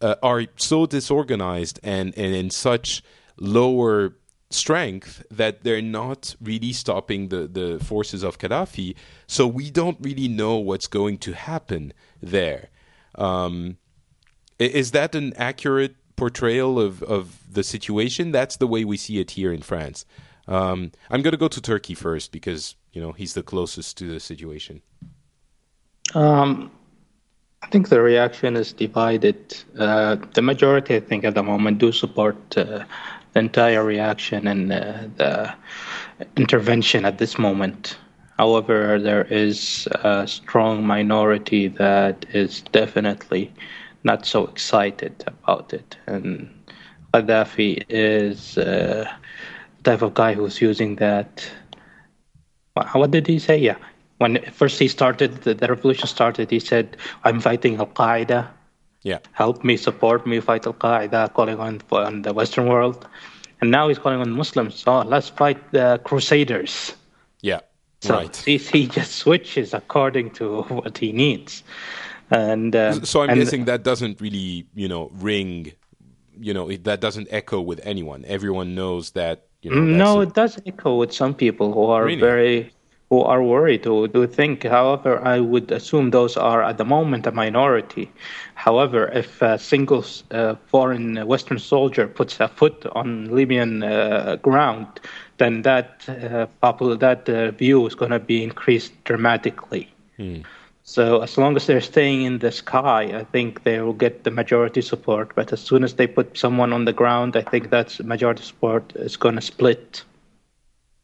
uh, are so disorganized and and in such lower strength that they're not really stopping the the forces of Gaddafi so we don't really know what's going to happen there um, is that an accurate portrayal of, of the situation. That's the way we see it here in France. Um, I'm going to go to Turki first because you know he's the closest to the situation. Um, I think the reaction is divided. Uh, the majority, I think, at the moment do support uh, the entire reaction and the intervention at this moment. However, there is a strong minority that is definitely not so excited about it. And Gaddafi is uh, the type of guy who's using that. What did he say? Yeah. When first he started, the, the revolution started, he said, I'm fighting Al Qaeda. Yeah. Help me, support me, fight Al Qaeda, calling on, on the Western world. And now he's calling on Muslims. So let's fight the Crusaders. Yeah. So right. he, he just switches according to what he needs. And um, so I'm and, guessing that doesn't really, you know, ring, you know, it, that doesn't echo with anyone. Everyone knows that, you know. No, a, it does echo with some people who are Really? very who are worried who do think. However, I would assume those are at the moment a minority. However, if a single uh, foreign Western soldier puts a foot on Libyan uh, ground, then that uh, popul- that uh, view is going to be increased dramatically. So as long as they're staying in the sky, I think they will get the majority support. But as soon as they put someone on the ground, I think that majority support is going to split.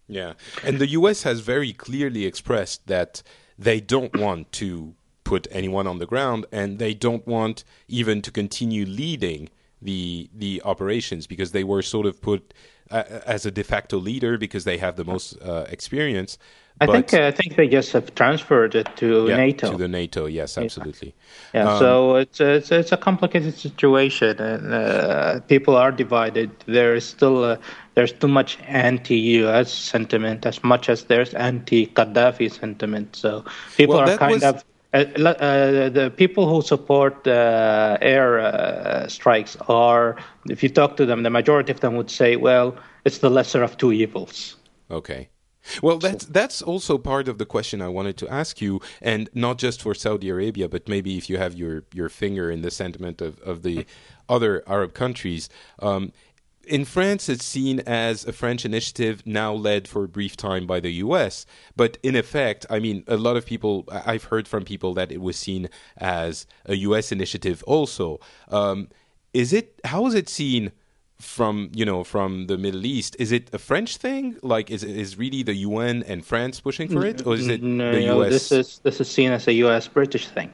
Yeah. And the US has very clearly expressed that they don't want to put anyone on the ground and they don't want even to continue leading the the operations because they were sort of put uh, as a de facto leader because they have the most uh, experience. I But- think uh, I think they just have transferred it to Yeah, NATO. To the NATO, yes, absolutely. Yeah, Um, so it's it's it's a complicated situation, and uh, people are divided. There is still uh, there's too much anti-U.S. sentiment as much as there's anti-Gaddafi sentiment. So people Well, are kind was- of uh, uh, the people who support uh, air uh, strikes are, if you talk to them, the majority of them would say, well, it's the lesser of two evils. Okay. Well, that's that's also part of the question I wanted to ask you, and not just for Saudi Arabia, but maybe if you have your, your finger in the sentiment of, of the other Arab countries. Um, in France, it's seen as a French initiative now led for a brief time by the U.S. But in effect, I mean, a lot of people, I've heard from people that it was seen as a U.S. initiative also. Um, is it, how is it seen from you know from the Middle East? Is it a French thing? Like, is is really the UN and France pushing for it, or is it no, the no, this is this is seen as a U.S. British thing.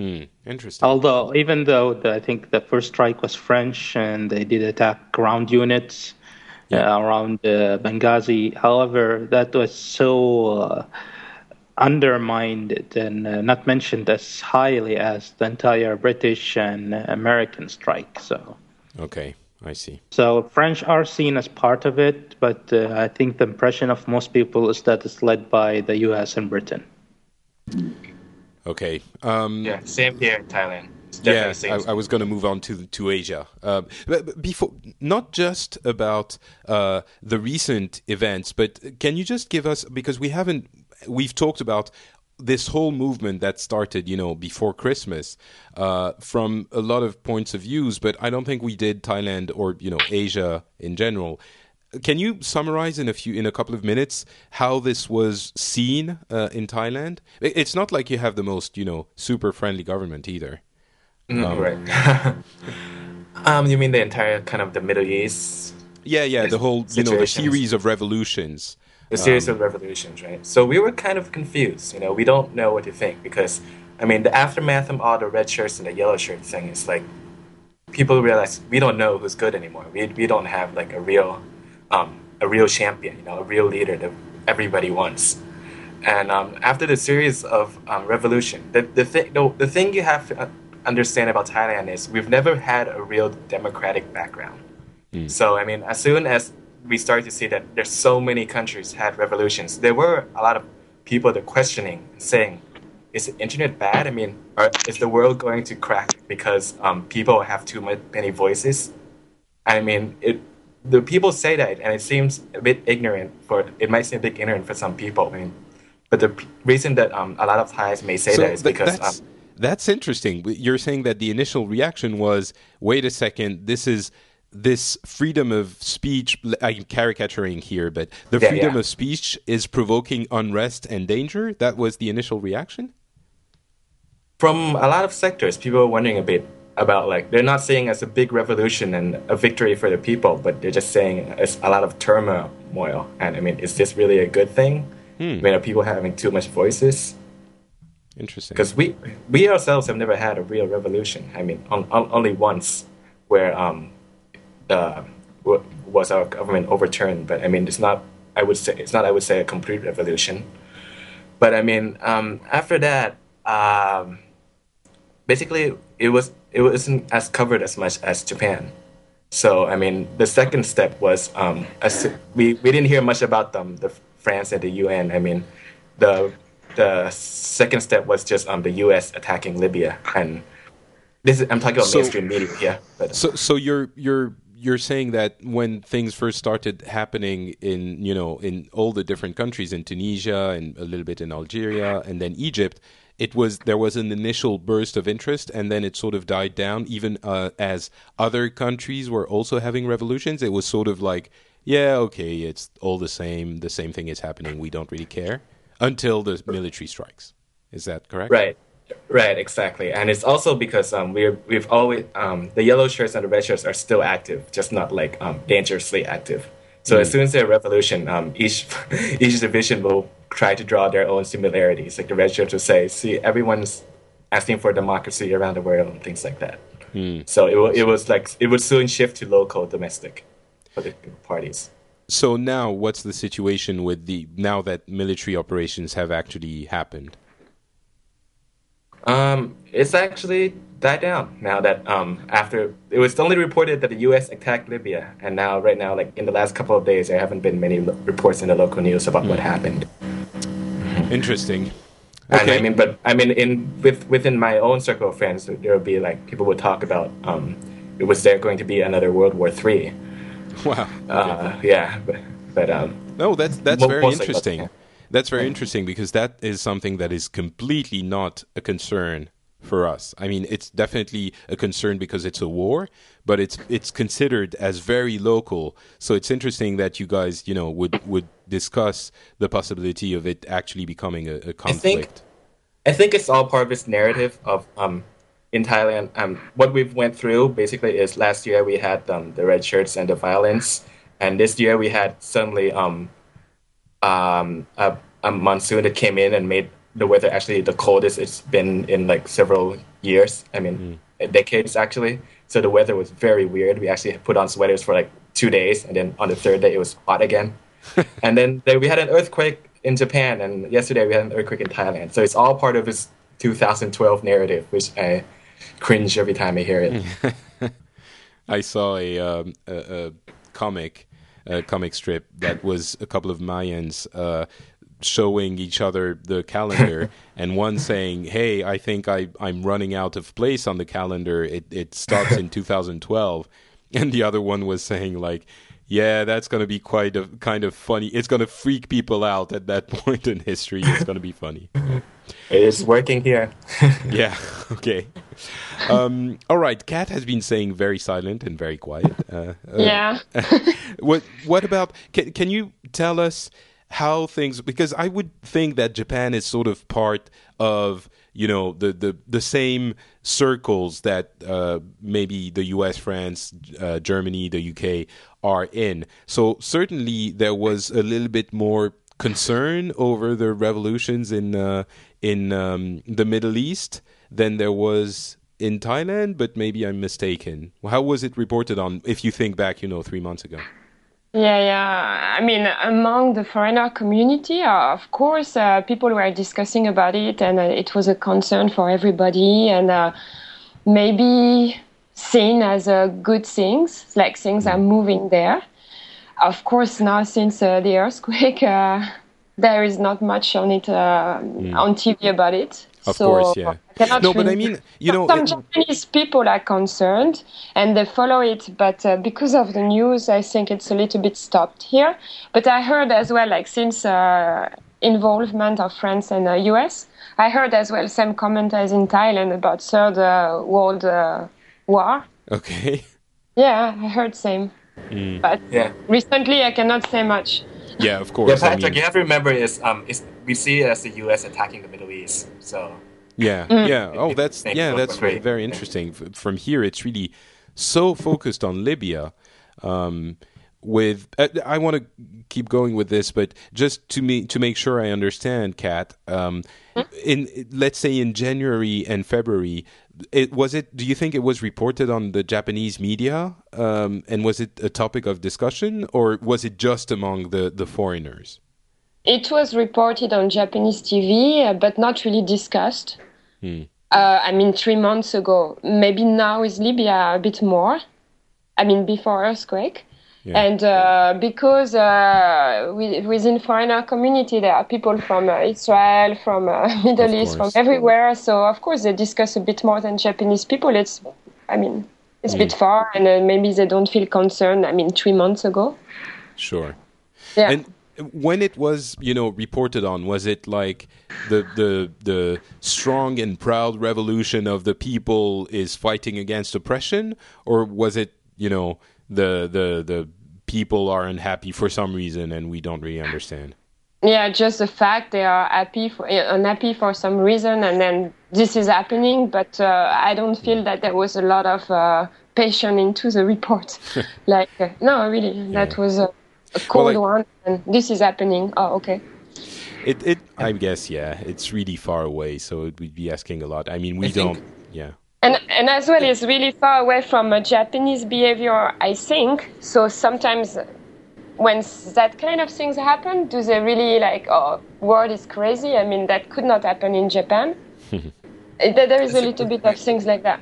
Hmm, interesting. Although, even though the, I think the first strike was French and they did attack ground units, uh, around uh, Benghazi. However, that was so uh, undermined and uh, not mentioned as highly as the entire British and American strike. So. Okay. I see. So French are seen as part of it, but uh, I think the impression of most people is that it's led by the U.S. and Britain. Okay. Um, yeah, same here in Thailand. Yeah, I, I, was going to move on to to Asia. Uh, but, before, not just about uh, the recent events, but can you just give us because we haven't we've talked about this whole movement that started, you know, before Christmas, uh, from a lot of points of views, but I don't think we did Thailand or you know Asia in general. Can you summarize in a few in a couple of minutes how this was seen uh, in Thailand? It's not like you have the most you know super friendly government either. Mm, um, right. um, you mean the entire kind of the Middle East? Yeah, yeah, the whole you know the series of revolutions The series um, of revolutions, right? So we were kind of confused. You know, we don't know what to think because, I mean, the aftermath of all the red shirts and the yellow shirt thing is like people realize we don't know who's good anymore. We, we don't have like a real um, a real champion, you know, a real leader that everybody wants. And um, after the series of um, revolution, the the thing the, the thing you have to understand about Thailand is we've never had a real democratic background. Mm. So I mean, as soon as we started to see that there's so many countries had revolutions. There were a lot of people that questioning, saying, "Is the internet bad? I mean, are, is the world going to crack because um, people have too many voices?" I mean, it. The people say that, and it seems a bit ignorant for. It might seem a bit ignorant for some people. I mean, but the reason that um, a lot of Thais may say so that is th- because. That's, um, that's interesting. You're saying that the initial reaction was, "Wait a second, this is." this freedom of speech i'm caricaturing here but the yeah, freedom yeah. of speech is provoking unrest and danger that was the initial reaction from a lot of sectors people are wondering a bit about like they're not saying as a big revolution and a victory for the people but they're just saying it's a lot of turmoil and i mean is this really a good thing hmm. i mean are people having too much voices interesting because we we ourselves have never had a real revolution i mean on, on, only once where um, uh, was our government overturned. But I mean, it's not. I would say it's not. I would say a complete revolution. But I mean, um, after that, um, basically, it was it wasn't as covered as much as Japan. So I mean, the second step was um, we we didn't hear much about them, the France and the UN. I mean, the the second step was just um, the U.S. attacking Libya, and this is, I'm talking about so, mainstream media. Yeah. But, so so you're you're you're saying that when things first started happening in you know in all the different countries in Tunisia and a little bit in Algeria and then Egypt it was there was an initial burst of interest and then it sort of died down. Even uh, as other countries were also having revolutions it was sort of like yeah okay it's all the same. The same thing is happening. We don't really care until the military strikes. Is that correct? Right. Right, exactly, and it's also because um, we we've always um, the yellow shirts and the red shirts are still active, just not like um, dangerously active. So mm. as soon as there's a revolution, um, each each division will try to draw their own similarities. Like the red shirts will say, "See, everyone's asking for democracy around the world and things like that." Mm. So it it was like it would soon shift to local, domestic political parties. So now, what's the situation with the now that military operations have actually happened? Um, it's actually died down now that um, after it was only reported that the U.S. attacked Libya, and now right now, like in the last couple of days, there haven't been many lo- reports in the local news about what hmm. happened. Interesting. Okay. And I mean, but I mean, in with within my own circle of friends, there would be like people would talk about um, it was there going to be another World War Three. Wow. Uh, yeah, but, but um, no, that's that's very interesting. That's very interesting because that is something that is completely not a concern for us. I mean, it's definitely a concern because it's a war, but it's it's considered as very local. So it's interesting that you guys, you know, would would discuss the possibility of it actually becoming a, a conflict. I think, I think it's all part of this narrative of um, in Thailand. Um, what we've went through basically is last year we had um, the red shirts and the violence, and this year we had suddenly um, um, a, a monsoon that came in and made the weather actually the coldest it's been in like several years. I mean, mm. decades actually. So the weather was very weird. We actually put on sweaters for like two days, and then on the third day it was hot again. and then there, we had an earthquake in Japan, and yesterday we had an earthquake in Thailand. So it's all part of this 2012 narrative, which I cringe every time I hear it. I saw a, um, a, a comic, a comic strip that was a couple of Mayans uh, showing each other the calendar, and one saying, "Hey, I think I I'm running out of place on the calendar. It it starts in 2012," and the other one was saying like. Yeah, that's going to be quite a kind of funny. It's going to freak people out at that point in history. It's going to be funny. It is working here. yeah. Okay. Um, all right. Cat has been saying very silent and very quiet. Uh, uh, Yeah. what What about? Can Can you tell us how things? Because I would think that Japan is sort of part of you know the the the same circles that uh, maybe the U.S., France, uh, Germany, the UK are in. So certainly there was a little bit more concern over the revolutions in uh, in um, the Middle East than there was in Thailand, but maybe I'm mistaken. How was it reported on? If you think back, you know, three months ago. Yeah, yeah. I mean, among the foreigner community, uh, of course, uh, people were discussing about it, and uh, it was a concern for everybody, and uh, maybe seen as a good things, like things are moving there. Of course, now since uh, the earthquake, uh, there is not much on it uh, on TV about it. Of So course, yeah. I cannot No, but I mean, you know, some it- Japanese people are concerned and they follow it, but uh, because of the news, I think it's a little bit stopped here. But I heard as well, like since uh, involvement of France and uh, US, I heard as well some comment as in Thailand about Third uh, World uh, War. Okay. Yeah, I heard same. Mm. But Yeah. recently, I cannot say much. Yeah, of Yeah, course. I Patrick, mean, you have to remember is um, is we see it as the U.S. attacking the Middle East. So Yeah, Mm. yeah. Oh, that's yeah, that's Great. very interesting. From here, it's really so focused on Libya. Um, with uh, I want to keep going with this, but just to me to make sure I understand, Cat. Um, in let's say in January and February, it was it. Do you think it was reported on the Japanese media? Um, and was it a topic of discussion, or was it just among the the foreigners? It was reported on Japanese TV, uh, but not really discussed. Hmm. Uh, I mean, three months ago. Maybe now with Libya a bit more. I mean, before earthquake. And uh, because uh, wi- within foreigner community there are people from uh, Israel, from uh, Middle East, from everywhere. So of course they discuss a bit more than Japanese people. It's, I mean, it's a bit far, and uh, maybe they don't feel concerned. I mean, three months ago. Sure. Yeah. And when it was, you know, reported on, was it like the the the strong and proud revolution of the people is fighting against oppression, or was it, you know, the the the people are unhappy for some reason and we don't really understand? Yeah, just the fact they are happy for uh, unhappy for some reason, and then this is happening. But uh, I don't feel that there was a lot of uh, passion into the report. like, uh, no, really, that was a, a cold like- one, and this is happening. Oh, okay. It it I guess yeah, it's really far away, so it would be asking a lot. I mean, we I don't. Yeah. And and as well, it's really far away from uh, Japanese behavior, I think. So sometimes when that kind of things happen, do they really like, oh, world is crazy? I mean, that could not happen in Japan. Uh, there there is a little bit of things like that.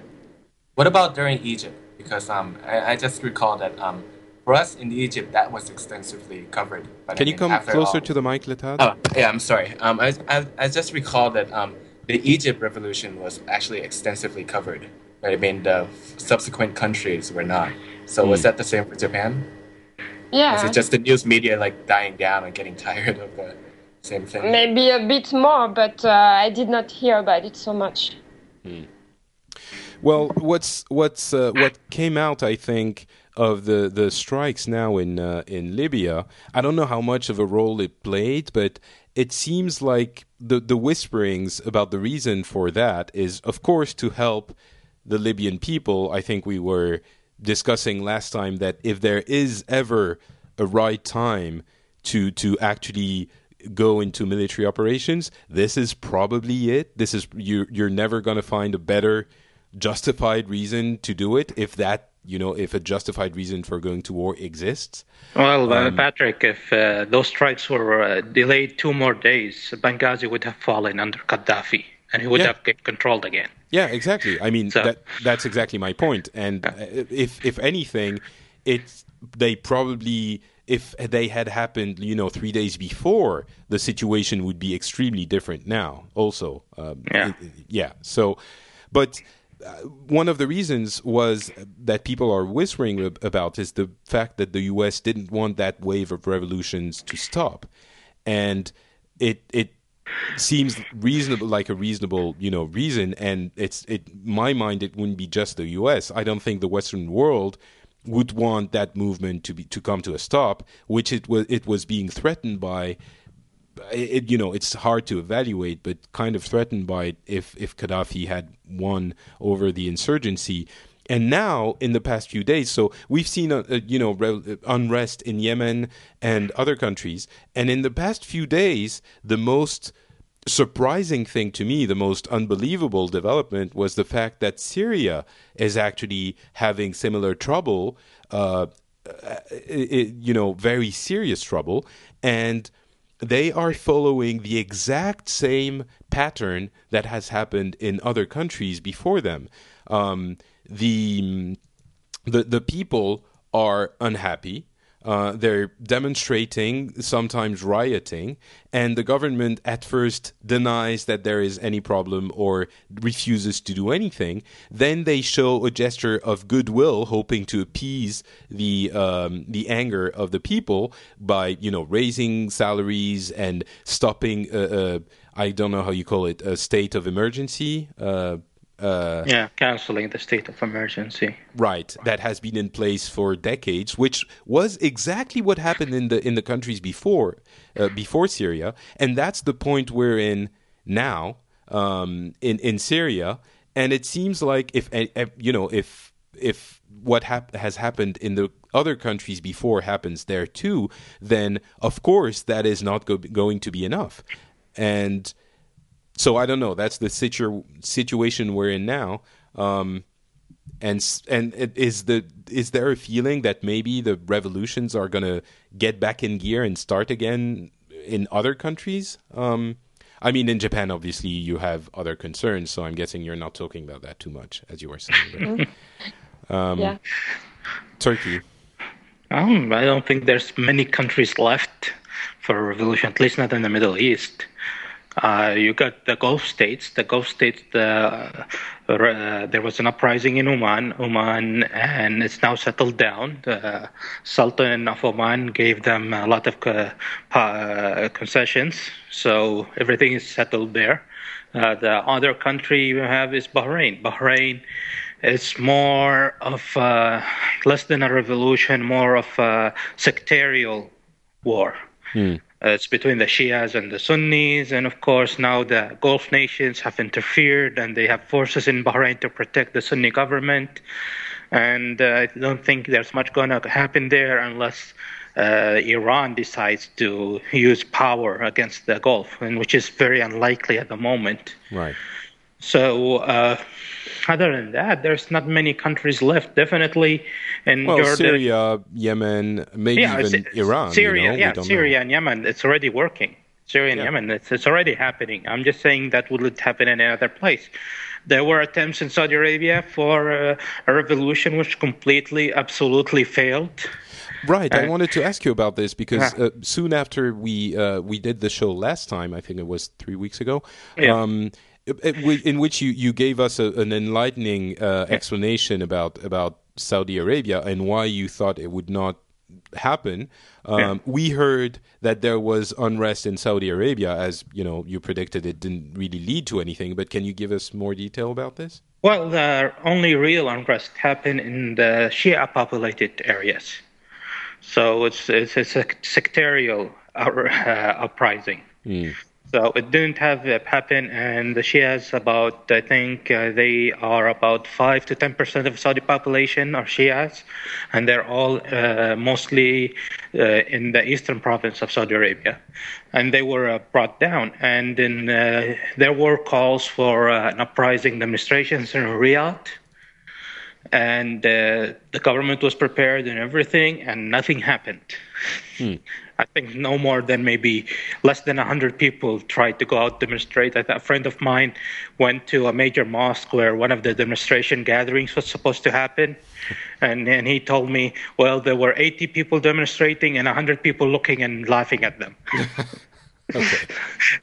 what about during Egypt? Because um, I, I just recall that um, for us in Egypt that was extensively covered. But Can I you come closer all- to the mic, Lertad? Oh, yeah, I'm sorry. Um, I, I, I just recall that um, the Egypt revolution was actually extensively covered. But I mean, the subsequent countries were not. So was that the same for Japan? Yeah. Is it just the news media like dying down and getting tired of the same thing? Maybe a bit more, but uh, I did not hear about it so much. Well, what's what's uh, what came out, I think, of the, the strikes now in uh, in Libya. I don't know how much of a role it played, but it seems like the the whisperings about the reason for that is, of course, to help the Libyan people. I think we were discussing last time that if there is ever a right time to to actually go into military operations, this is probably it. This is you you're never going to find a better justified reason to do it if that you know if a justified reason for going to war exists. Well, uh, Um, Patrick, if uh, those strikes were uh, delayed two more days, Benghazi would have fallen under Gaddafi, and he would Yeah. have get controlled again. Yeah, exactly. I mean, So- that that's exactly my point. And uh, if if anything, it's they probably if they had happened, you know, three days before, the situation would be extremely different now. Also, um, Yeah. it- yeah. So, but. Uh, one of the reasons was that people are whispering about is the fact that the U.S. didn't want that wave of revolutions to stop, and it it seems reasonable like a reasonable you know reason and it's it my mind it wouldn't be just the US I don't think the western world would want that movement to be to come to a stop which it was it was being threatened by it, you know it's hard to evaluate but kind of threatened by it if if Gaddafi had won over the insurgency. And now in the past few days so we've seen a, a, you know re- uh, unrest in Yemen and other countries. And in the past few days the most surprising thing to me the most unbelievable development was the fact that Syria is actually having similar trouble uh, i- you know, very serious trouble, and they are following the exact same pattern that has happened in other countries before them. Um, the the the people are unhappy. Uh, they're demonstrating, sometimes rioting, and the government at first denies that there is any problem or refuses to do anything. Then they show a gesture of goodwill, hoping to appease the um, the anger of the people by you know raising salaries and stopping. Uh, uh, I don't know how you call it, a state of emergency. Uh, uh, Yeah, canceling the state of emergency. Right, that has been in place for decades, which was exactly what happened in the in the countries before uh, before Syria, and that's the point we're in now um, in in Syria. And it seems like if you know if if what hap- has happened in the other countries before happens there too, then of course that is not go- going to be enough, and so I don't know. That's the situ- situation we're in now. Um, and and it, is the is there a feeling that maybe the revolutions are going to get back in gear and start again in other countries? Um, I mean, in Japan, obviously, you have other concerns, so I'm guessing you're not talking about that too much, as you were saying. But, um, Yeah. Turki. Um, I don't think there's many countries left for a revolution, at least not in the Middle East. Uh, you got the Gulf states. The Gulf states, uh, uh, there was an uprising in Oman, Oman, and it's now settled down. The Sultan of Oman gave them a lot of uh, concessions, so everything is settled there. Uh, the other country you have is Bahrain. Bahrain is more of uh, less than a revolution, more of a sectarial war. Uh, it's between the Shias and the Sunnis, and of course now the Gulf nations have interfered, and they have forces in Bahrain to protect the Sunni government. And uh, I don't think there's much going to happen there unless uh, Iran decides to use power against the Gulf, and which is very unlikely at the moment. Right. So, uh, other than that, there's not many countries left. Definitely and Well, Jordan. Syria, Yemen, maybe yeah, even Iran. Syria, you know? yeah, Syria know. and Yemen. It's already working. Syria and Yeah. Yemen. It's, it's already happening. I'm just saying that would it happen in another place. There were attempts in Saudi Arabia for uh, a revolution which completely, absolutely failed. Right. I Uh, wanted to ask you about this because Yeah. uh, soon after we uh, we did the show last time, I think it was three weeks ago. Yeah. Um, it- it- we- in which you, you gave us a, an enlightening uh, explanation about about Saudi Arabia and why you thought it would not happen. Um, Yeah. We heard that there was unrest in Saudi Arabia, as you know, you predicted it didn't really lead to anything. But can you give us more detail about this? Well, the only real unrest happened in the Shia populated areas. So it's, it's a sec- sectarial uh, uprising. So it didn't have happen, and the Shias about I think uh, they are about five to ten percent of Saudi population are Shias, and they're all uh, mostly uh, in the eastern province of Saudi Arabia, and they were uh, brought down. And then uh, there were calls for uh, an uprising demonstrations in Riyadh. and the government was prepared and everything, and nothing happened. I think no more than maybe less than 100 people tried to go out demonstrate. I A friend of mine went to a major mosque where one of the demonstration gatherings was supposed to happen, and, and he told me, well, there were 80 people demonstrating and 100 people looking and laughing at them.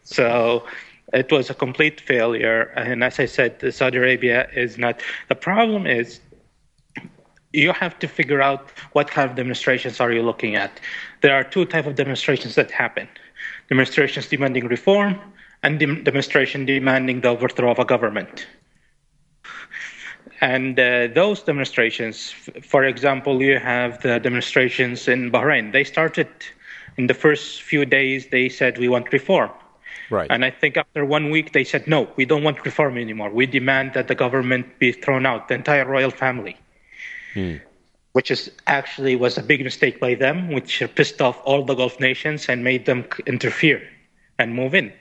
So it was a complete failure. And as I said, Saudi Arabia is not. The problem is you have to figure out what kind of demonstrations are you looking at. There are two types of demonstrations that happen: demonstrations demanding reform and dem- demonstration demanding the overthrow of a government. And uh, those demonstrations, f- for example, you have the demonstrations in Bahrain. They started in the first few days. They said we want reform. Right. And I think after one week, they said, no, we don't want reform anymore. We demand that the government be thrown out, the entire royal family. Which is actually was a big mistake by them, which pissed off all the Gulf nations and made them interfere and move in.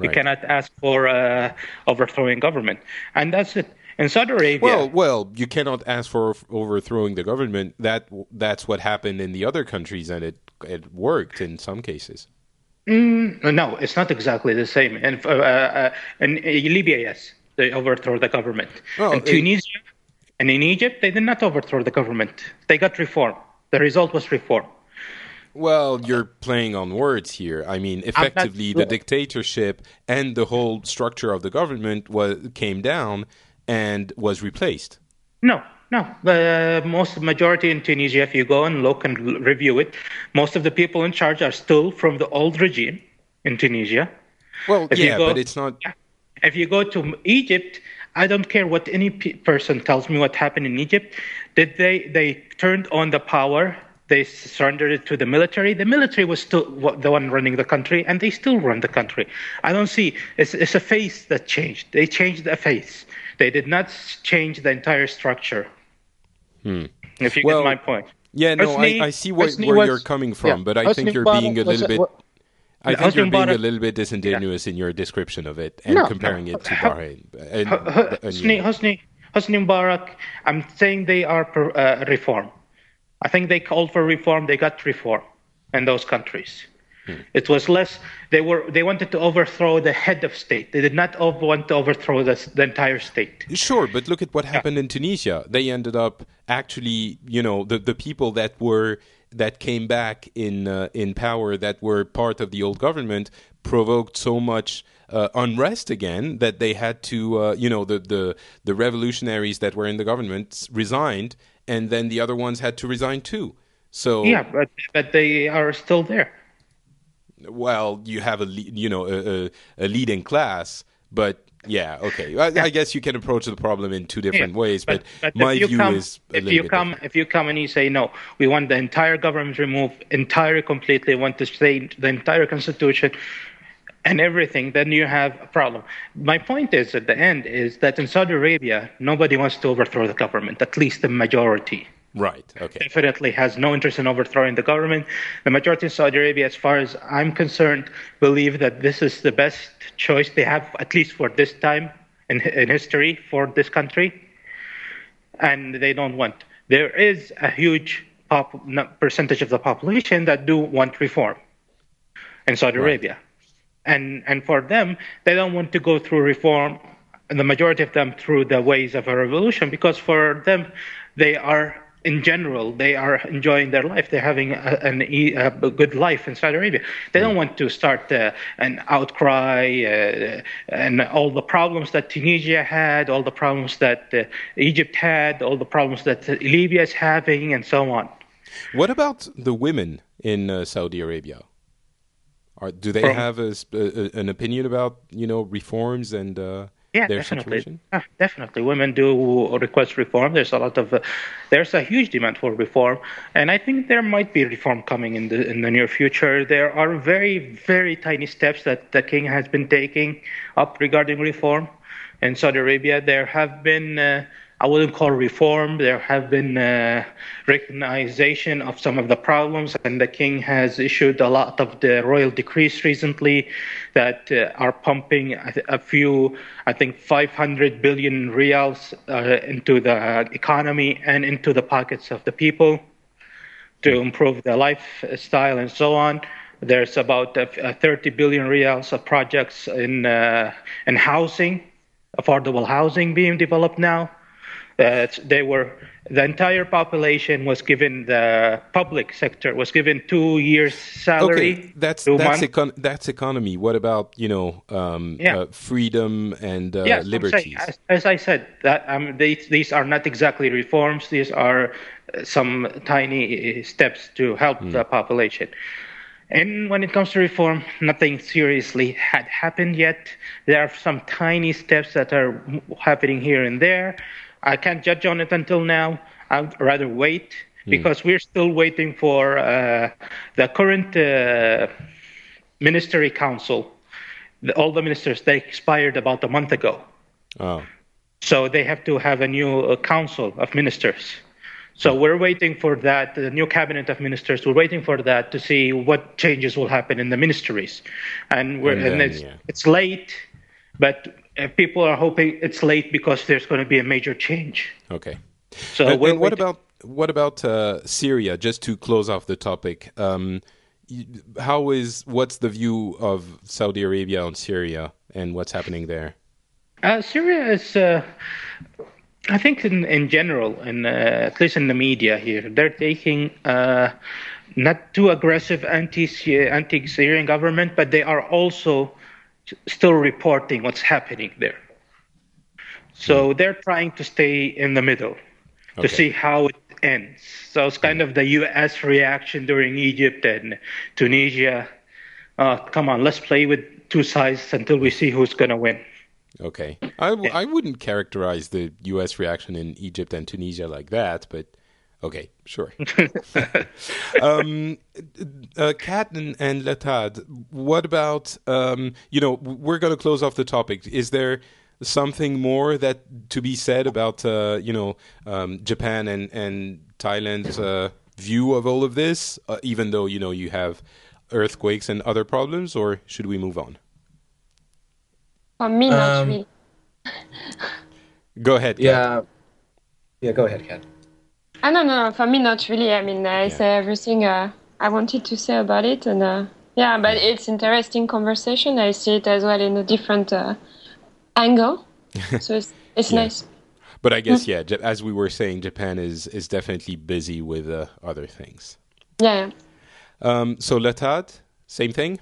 You cannot ask for uh, overthrowing government. And that's it. In Saudi Arabia, Well, well, you cannot ask for overthrowing the government. That that's what happened in the other countries, and it it worked in some cases. no, it's not exactly the same. And uh, uh, in uh, Libya, yes, they overthrow the government. Well, in it- Tunisia and in Egypt, they did not overthrow the government. They got reform. The result was reform. Well, you're playing on words here. I mean, effectively, the dictatorship and the whole structure of the government was came down and was replaced. No, no. The most majority in Tunisia, if you go and look and review it, most of the people in charge are still from the old regime in Tunisia. Well, If yeah, go- but it's not. If you go to Egypt, I don't care what any pe- person tells me what happened in Egypt. Did they they turned on the power? They surrendered it to the military. The military was still the one running the country, and they still run the country. I don't see. It's, it's a face that changed. They changed the face. They did not change the entire structure. If you Hmm. Well, get my point. Yeah, no, Hosni- I, I see where, where was- you're coming from, yeah, but I Hosni think you're Mubarak being a was little bit. Wa- I think you're being a little bit disingenuous in your description of it and No, comparing no. it to Bahrain. And, Ho- Ho- and Hosni, Hosni, Hosni Mubarak, I'm saying they are per, uh, reform. I think they called for reform. They got reform in those countries. Hmm. It was less. They were. They wanted to overthrow the head of state. They did not want to overthrow the, the entire state. Sure, but look at what happened in Tunisia. They ended up actually, you know, the the people that were that came back in uh, in power that were part of the old government provoked so much uh, unrest again that they had to, uh, you know, the, the the revolutionaries that were in the government resigned, and then the other ones had to resign too. So Yeah, but but they are still there. well, you have a you know a, a, a leading class, but yeah, okay. I, I guess you can approach the problem in two different Yeah, ways, but, if my you view come, is if you come if you come and you say no, we want the entire government removed, entire completely, want to say the entire constitution and everything, then you have a problem. My point is at the end is that in Saudi Arabia, nobody wants to overthrow the government, at least the majority. Right. Okay. Definitely has no interest in overthrowing the government. The majority in Saudi Arabia, as far as I'm concerned, believe that this is the best choice they have, at least for this time in, in history for this country. And they don't want. There is a huge pop, percentage of the population that do want reform in Saudi Arabia. And, and for them, they don't want to go through reform, the majority of them through the ways of a revolution, because for them, they are, in general, they are enjoying their life. They're having a, an, e- a good life in Saudi Arabia. They don't want to start uh, an outcry uh, and all the problems that Tunisia had, all the problems that uh, Egypt had, all the problems that Libya is having, and so on. What about the women in uh, Saudi Arabia? Are, do they From- have a, a, an opinion about you know reforms and uh, Yeah, their definitely. situation? Yeah, definitely. Women do request reform. There's a lot of, uh, there's a huge demand for reform, and I think there might be reform coming in the in the near future. There are very very tiny steps that the king has been taking up regarding reform. In Saudi Arabia, there have been uh, I wouldn't call reform. There have been uh, recognition of some of the problems, and the king has issued a lot of the royal decrees recently that uh, are pumping a few, I think, 500 billion reals uh, into the economy and into the pockets of the people to improve their lifestyle and so on. There's about uh, 30 billion reals of projects in uh, in housing, affordable housing being developed now that they were the entire population was given the public sector was given two years salary. Okay, that's that's, econ- that's economy. What about you know um, yeah. uh, freedom and uh, yes, liberties? Saying, as, as, I said, that um, these these are not exactly reforms. These are uh, some tiny steps to help mm. the population. And when it comes to reform, nothing seriously had happened yet. There are some tiny steps that are happening here and there. I can't judge on it until now. I'd rather wait hmm. because we're still waiting for uh, the current uh, ministry council. The, all the ministers they expired about a month ago. Oh. So they have to have a new uh, council of ministers. So we're waiting for that, the new cabinet of ministers. We're waiting for that to see what changes will happen in the ministries, and we're and, then, and it's, yeah. it's late, but uh, people are hoping it's late because there's going to be a major change. Okay. So and, and what about what about uh, Syria? Just to close off the topic, um, how is what's the view of Saudi Arabia on Syria and what's happening there? Uh, Syria is. Uh, I think in, in general, and uh, at least in the media here, they're taking uh, not too aggressive anti anti Syrian government, but they are also still reporting what's happening there. So hmm. they're trying to stay in the middle okay. to see how it ends. So it's kind of the U.S. reaction during Egypt and Tunisia. Uh, come on, let's play with two sides until we see who's going to win. Okay. I w- I wouldn't characterize the U.S. reaction in Egypt and Tunisia like that, but Okay, sure. um, uh, Cat and, and Lertad, what about, um, you know, we're going to close off the topic. Is there something more that to be said about, uh, you know, um, Japan and, and Thailand's uh, view of all of this, uh, even though, you know, you have earthquakes and other problems, or should we move on? For me, not um, really. go ahead, Cat. Yeah. Yeah, go ahead, Cat. Ah, no, no, for me, not really. I mean, I yeah. say everything uh, I wanted to say about it. And uh, yeah, but it's interesting conversation. I see it as well in a different uh, angle. So it's, it's yeah. nice. But I guess, yeah, as we were saying, Japan is, is definitely busy with uh, other things. Yeah. Um, so, Lertad, same thing?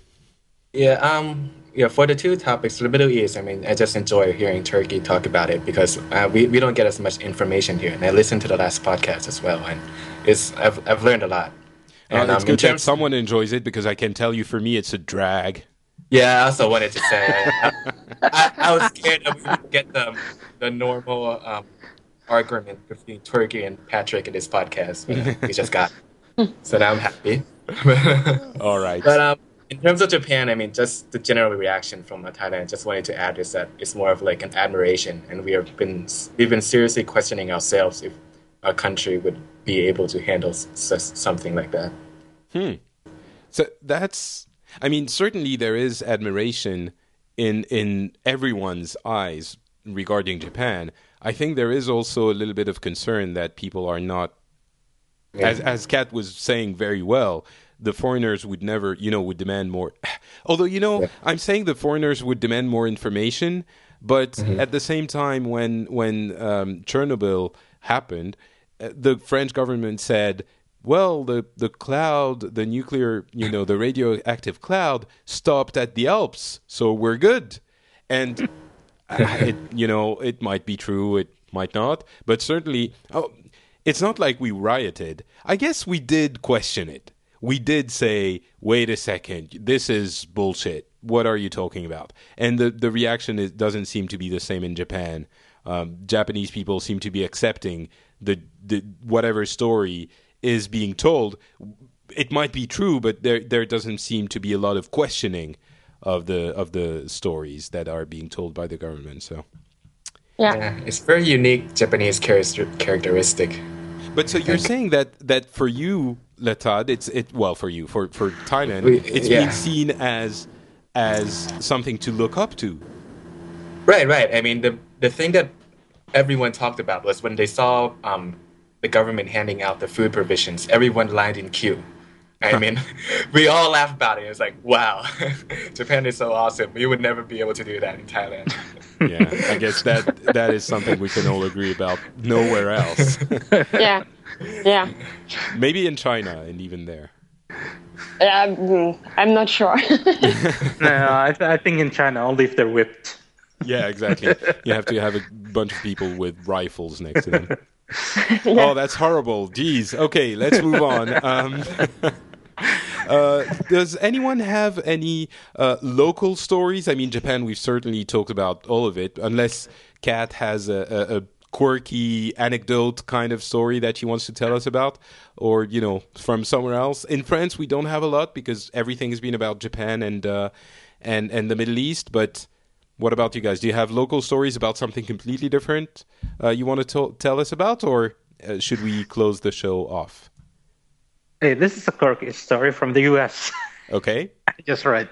Yeah, um, yeah, for the two topics, the Middle East, I mean, I just enjoy hearing Turki talk about it because uh, we, we don't get as much information here. And I listened to the last podcast as well, and it's I've, I've learned a lot. And, uh, it's um, good that someone enjoys it because I can tell you for me, it's a drag. Yeah, I also wanted to say I, I, I, was scared that we would get the, the normal um, argument between Turki and Patrick in this podcast. But, uh, we just got. So now I'm happy. All right. But um, in terms of Japan, I mean, just the general reaction from Thailand. Just wanted to add is that it's more of like an admiration, and we have been we've been seriously questioning ourselves if our country would be able to handle something like that. Hmm. So that's, I mean, certainly there is admiration in in everyone's eyes regarding Japan. I think there is also a little bit of concern that people are not, yeah. as as Cat was saying very well the foreigners would never, you know, would demand more. Although, you know, yeah. I'm saying the foreigners would demand more information, but mm-hmm. at the same time, when when um, Chernobyl happened, uh, the French government said, "Well, the the cloud, the nuclear, you know, the radioactive cloud stopped at the Alps, so we're good." And it, you know, it might be true, it might not, but certainly, oh, it's not like we rioted. I guess we did question it we did say, wait a second, this is bullshit. What are you talking about? And the, the reaction is, doesn't seem to be the same in Japan. Um, Japanese people seem to be accepting the, the whatever story is being told. It might be true, but there there doesn't seem to be a lot of questioning of the of the stories that are being told by the government. So, Yeah. Yeah, it's very unique Japanese character- characteristic. But so you're saying that that for you, Lertad, it's it well for you for for Thailand, We- it's yeah. being seen as as something to look up to. Right, right. I mean, the the thing that everyone talked about was when they saw um, the government handing out the food provisions, everyone lined in queue. I mean, we all laughed about it. It's like, wow, Japan is so awesome. We would never be able to do that in Thailand. Yeah, I guess that that is something we can all agree about. Nowhere else, Yeah. Yeah. maybe in China, and even there. Um, mm, I'm not sure. No, I, th- I think in China only if they're whipped. Yeah, exactly. You have to have a bunch of people with rifles next to them. Oh, that's horrible. Jeez. Okay, let's move on. Um, uh, does anyone have any uh, local stories? I mean, Japan, we've certainly talked about all of it, unless Cat has a, a, a quirky anecdote kind of story that she wants to tell us about, or, you know, from somewhere else. In France, we don't have a lot because everything has been about Japan and, uh, and, and the Middle East, but. What about you guys? Do you have local stories about something completely different uh, you want to tell us about, or uh, should we close the show off? Hey, this is a quirky story from the U.S. Okay, just right.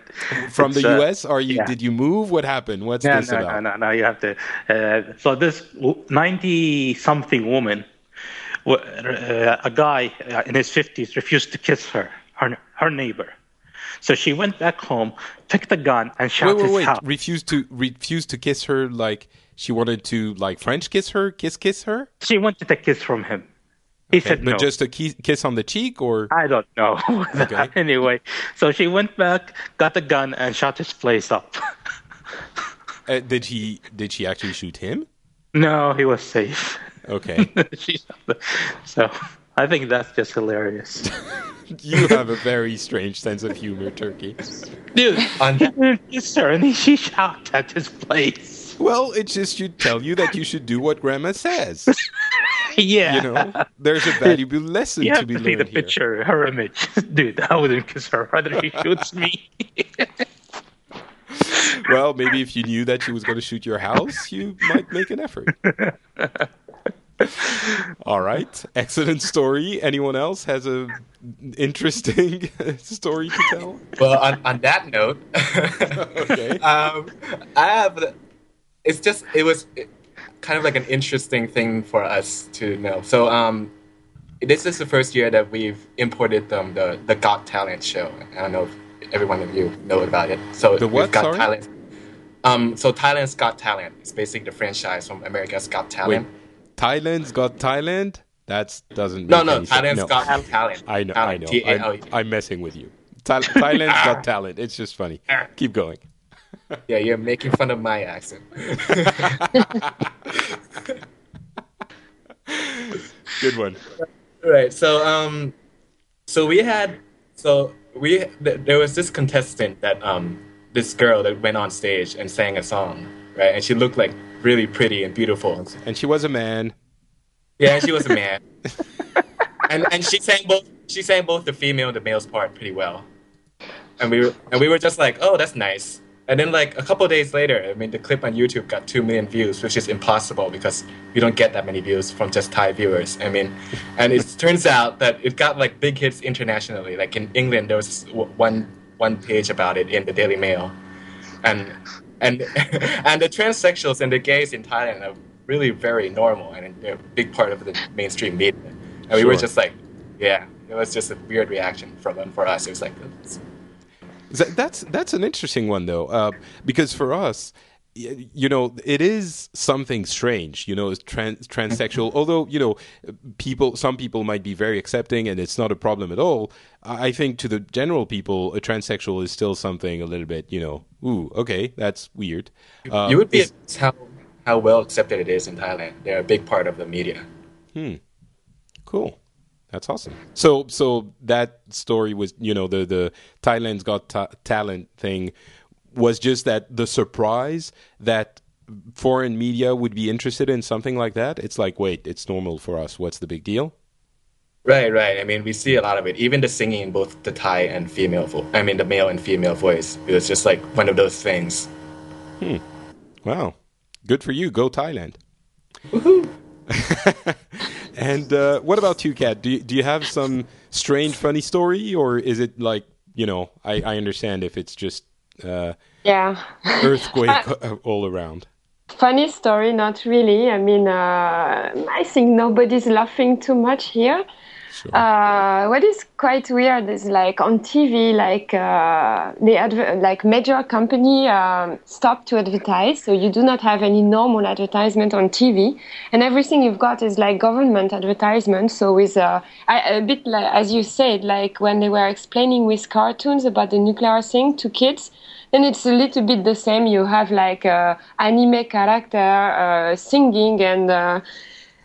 from It's, the U.S. Are you? yeah. Did you move? What happened? What's No, this no, about? no, no, no. You have to. Uh, so this ninety-something woman, uh, a guy uh, in his fifties, refused to kiss her, her, her neighbor. So she went back home, picked a gun, and shot Wait, wait, his wait! house. Refused to refused to kiss her like she wanted to like French kiss her, kiss kiss her. She wanted a kiss from him. He said but no. just a kiss on the cheek, or I don't know. Okay. anyway, so she went back, got the gun, and shot his place up. uh, did he? Did she actually shoot him? no, he was safe. Okay, She- so I think that's just hilarious. you have a very strange sense of humor, Turki. Dude, On- he didn't kiss her, and he, she shot at his place. Well, it just should tell you that you should do what Grandma says. Yeah. You know, there's a valuable lesson You to have be to see the learned here. picture, her image. Dude, I wouldn't kiss her. Rather she shoots me. Well, maybe if you knew that she was going to shoot your house, you might make an effort. All right, excellent story. Anyone else has a interesting story to tell? well, on, on that note, Okay. um, I have. It's just it was kind of like an interesting thing for us to know. So, um, this is the first year that we've imported um, the the Got Talent show. I don't know if every one of you know about it. So The we've what, Got sorry? Talent. Um, so Thailand's Got Talent. It's basically the franchise from America's Got Wait, Talent. Thailand's got Thailand. That doesn't. No, make no. Thailand's No. Thailand's Got Talent. I know, I Talent, know. T-A-L-E. I'm, I'm messing with you. Thailand's got talent. It's just funny. Keep going. Yeah, you're making fun of my accent. Good one. Right. So um, so we had so we th- there was this contestant that um this girl that went on stage and sang a song right, and she looked like really pretty and beautiful. And she was a man. Yeah, and she was a man, and and she sang both she sang both the female and the male's part pretty well, and we were and we were just like, oh, that's nice. And then like a couple of days later, I mean, the clip on YouTube got two million views, which is impossible because you don't get that many views from just Thai viewers. I mean, and it turns out that it got like big hits internationally. Like in England, there was one one page about it in the Daily Mail, and and and the transsexuals and the gays in Thailand are really very normal and they're a big part of the mainstream media. And we were just like, yeah, it was just a weird reaction from them for us. It was like, That's that's an interesting one though, uh, because for us, you know, it is something strange. You know, it's trans- transsexual. Although you know, people, some people might be very accepting, and it's not a problem at all. I I think to the general people, a transsexual is still something a little bit, you know, ooh, okay, that's weird. Um, you would be how how well accepted it is in Thailand. They're a big part of the media. Hmm. Cool. That's awesome. So so that story was, you know, the the Thailand's Got Ta- Talent thing was just that the surprise that foreign media would be interested in something like that. It's like, wait, it's normal for us. What's the big deal? Right, right. I mean, we see a lot of it. Even the singing in both the Thai and female, vo- I mean, the male and female voice. It was just like one of those things. Hmm. Wow. Good for you. Go Thailand. and uh, what about you, Cat? Do you, do you have some strange, funny story, or is it like you know? I, I understand if it's just uh, Yeah. earthquake all around. Funny story, not really. I mean, uh, I think nobody's laughing too much here. Uh, what is quite weird is like on TV, like uh, the adver- like major company um, stop to advertise, so you do not have any normal advertisement on TV, and everything you've got is like government advertisement. So with uh, I, a bit like as you said, like when they were explaining with cartoons about the nuclear thing to kids, then it's a little bit the same. You have like uh, anime character uh, singing and uh,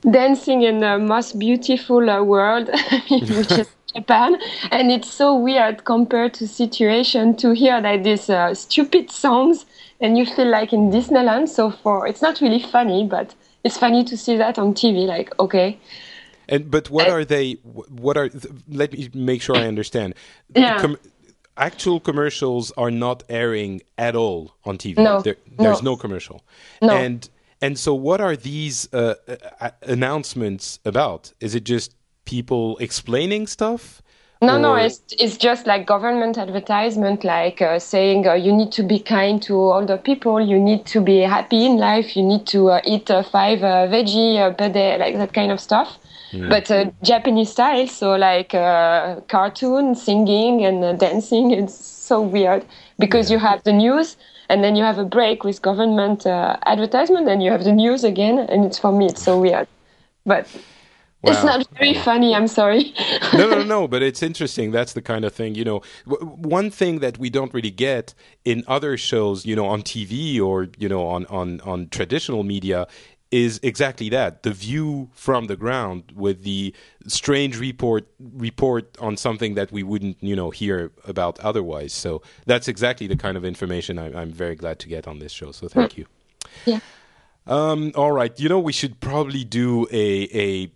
dancing in the most beautiful uh, world, which is Japan, and it's so weird compared to situation to hear like these uh, stupid songs, and you feel like in Disneyland. So for it's not really funny, but it's funny to see that on TV. Like okay, And but what are they? What are? Let me make sure I understand. Yeah. actual commercials are not airing at all on TV. No, There, there's no. no commercial. No. And and so, what are these uh, uh, announcements about? Is it just people explaining stuff? No, no, Or- it's it's just like government advertisement, like uh, saying uh, you need to be kind to older people, you need to be happy in life, you need to uh, eat uh, five uh, veggie uh, per day, like that kind of stuff. But uh, Japanese style, so like uh, cartoon, singing, and uh, dancing. It's so weird because you have the news, and then you have a break with government uh, advertisement, and you have the news again, and it's for me it's so weird. But it's not very funny. I'm sorry. no, no, no. But it's interesting. That's the kind of thing, you know. W- one thing that we don't really get in other shows, you know, on TV or you know on on on traditional media, is exactly that: the view from the ground with the strange report report on something that we wouldn't, you know, hear about otherwise. So that's exactly the kind of information I, I'm very glad to get on this show. So thank you. yeah. Um, all right. You know, we should probably do a a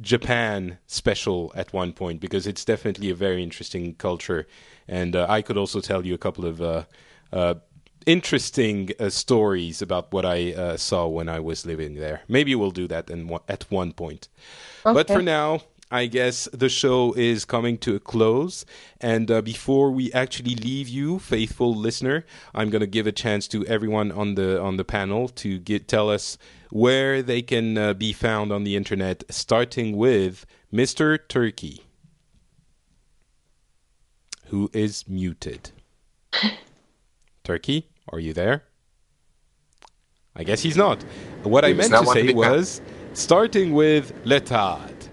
Japan special at one point because it's definitely a very interesting culture, and uh, I could also tell you a couple of uh, uh, interesting uh, stories about what I uh, saw when I was living there. Maybe we'll do that in, one- at one point. But for now. I guess the show is coming to a close. And uh, before we actually leave you, faithful listener, I'm going to give a chance to everyone on the on the panel to get tell us where they can uh, be found on the internet, starting with Mr. Turki, who is muted. Turki, are you there? I guess he's not. What I meant to say was starting with Lertad.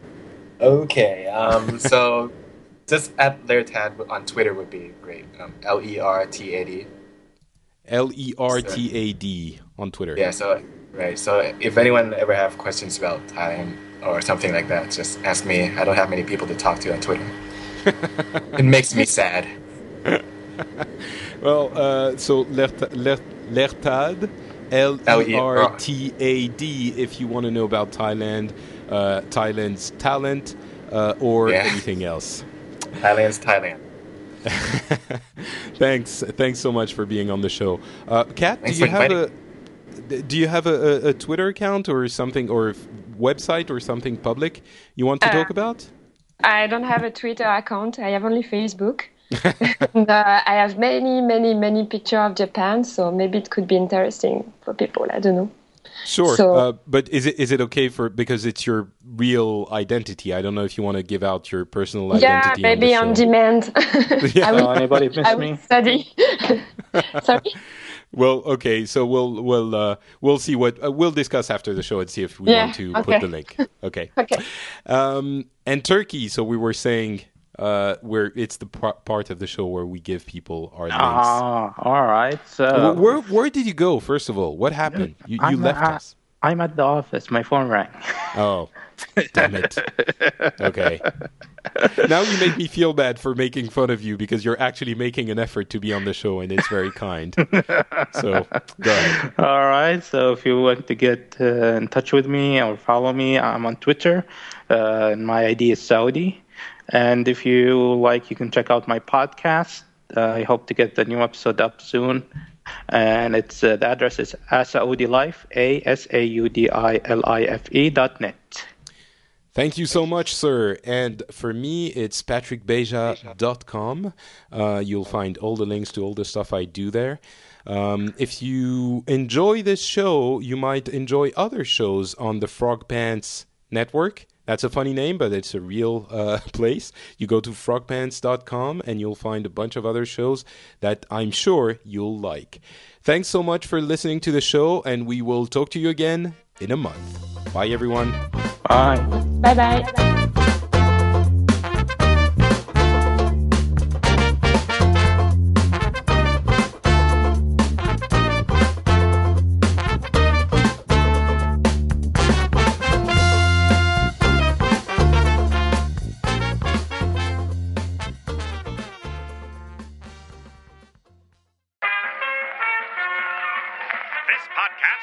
Okay, um, so just at Lertad on Twitter would be great. Um, L E R T A D. L E R T A D on Twitter. Yeah, so right. So if anyone ever have questions about time or something like that, just ask me. I don't have many people to talk to on Twitter. it makes me sad. Well, uh, so Lert- Lert- Lertad, L E R T A D, if you want to know about Thailand, uh, Thailand's talent, uh, or Yeah. anything else. Thailand's Thailand. Thanks, thanks so much for being on the show. Uh, Cat, do you for have a do you have a, a, a Twitter account or something or f- website or something public you want to Uh, talk about? I don't have a Twitter account. I have only Facebook. and, uh, I have many, many, many pictures of Japan, so maybe it could be interesting for people. I don't know. Sure, So- uh, but is it is it okay for because it's your real identity? I don't know if you want to give out your personal identity. yeah, maybe on, on, the show. demand. I will, Uh, anybody miss I me? study. Sorry. Well, okay, so we'll we'll uh, we'll see what uh, we'll discuss after the show and see if we Yeah, want to okay. put the link. Okay. Okay. Um, and Turki. So we were saying uh, where it's the par- part of the show where we give people our links. Ah, all right. So Wh- where where did you go? First of all, what happened? You, you left uh, us. I'm at the office. My phone rang. Oh, damn it. Okay. Now you make me feel bad for making fun of you because you're actually making an effort to be on the show and it's very kind. So go ahead. All right. So if you want to get uh, in touch with me or follow me, I'm on Twitter. Uh, and my ID is Saudi. And if you like, you can check out my podcast. Uh, I hope to get the new episode up soon. and it's uh, the address is asaudilife a s a u d i l i f e dot net. Thank you so much, sir. And for me, it's patrickbeja.com. Uh, you'll find all the links to all the stuff I do there. Um, if you enjoy this show, you might enjoy other shows on the Frog Pants Network. That's a funny name, but it's a real uh, place. You go to frogpants.com and you'll find a bunch of other shows that I'm sure you'll like. Thanks so much for listening to the show, and we will talk to you again in a month. Bye, everyone. Bye. Bye bye.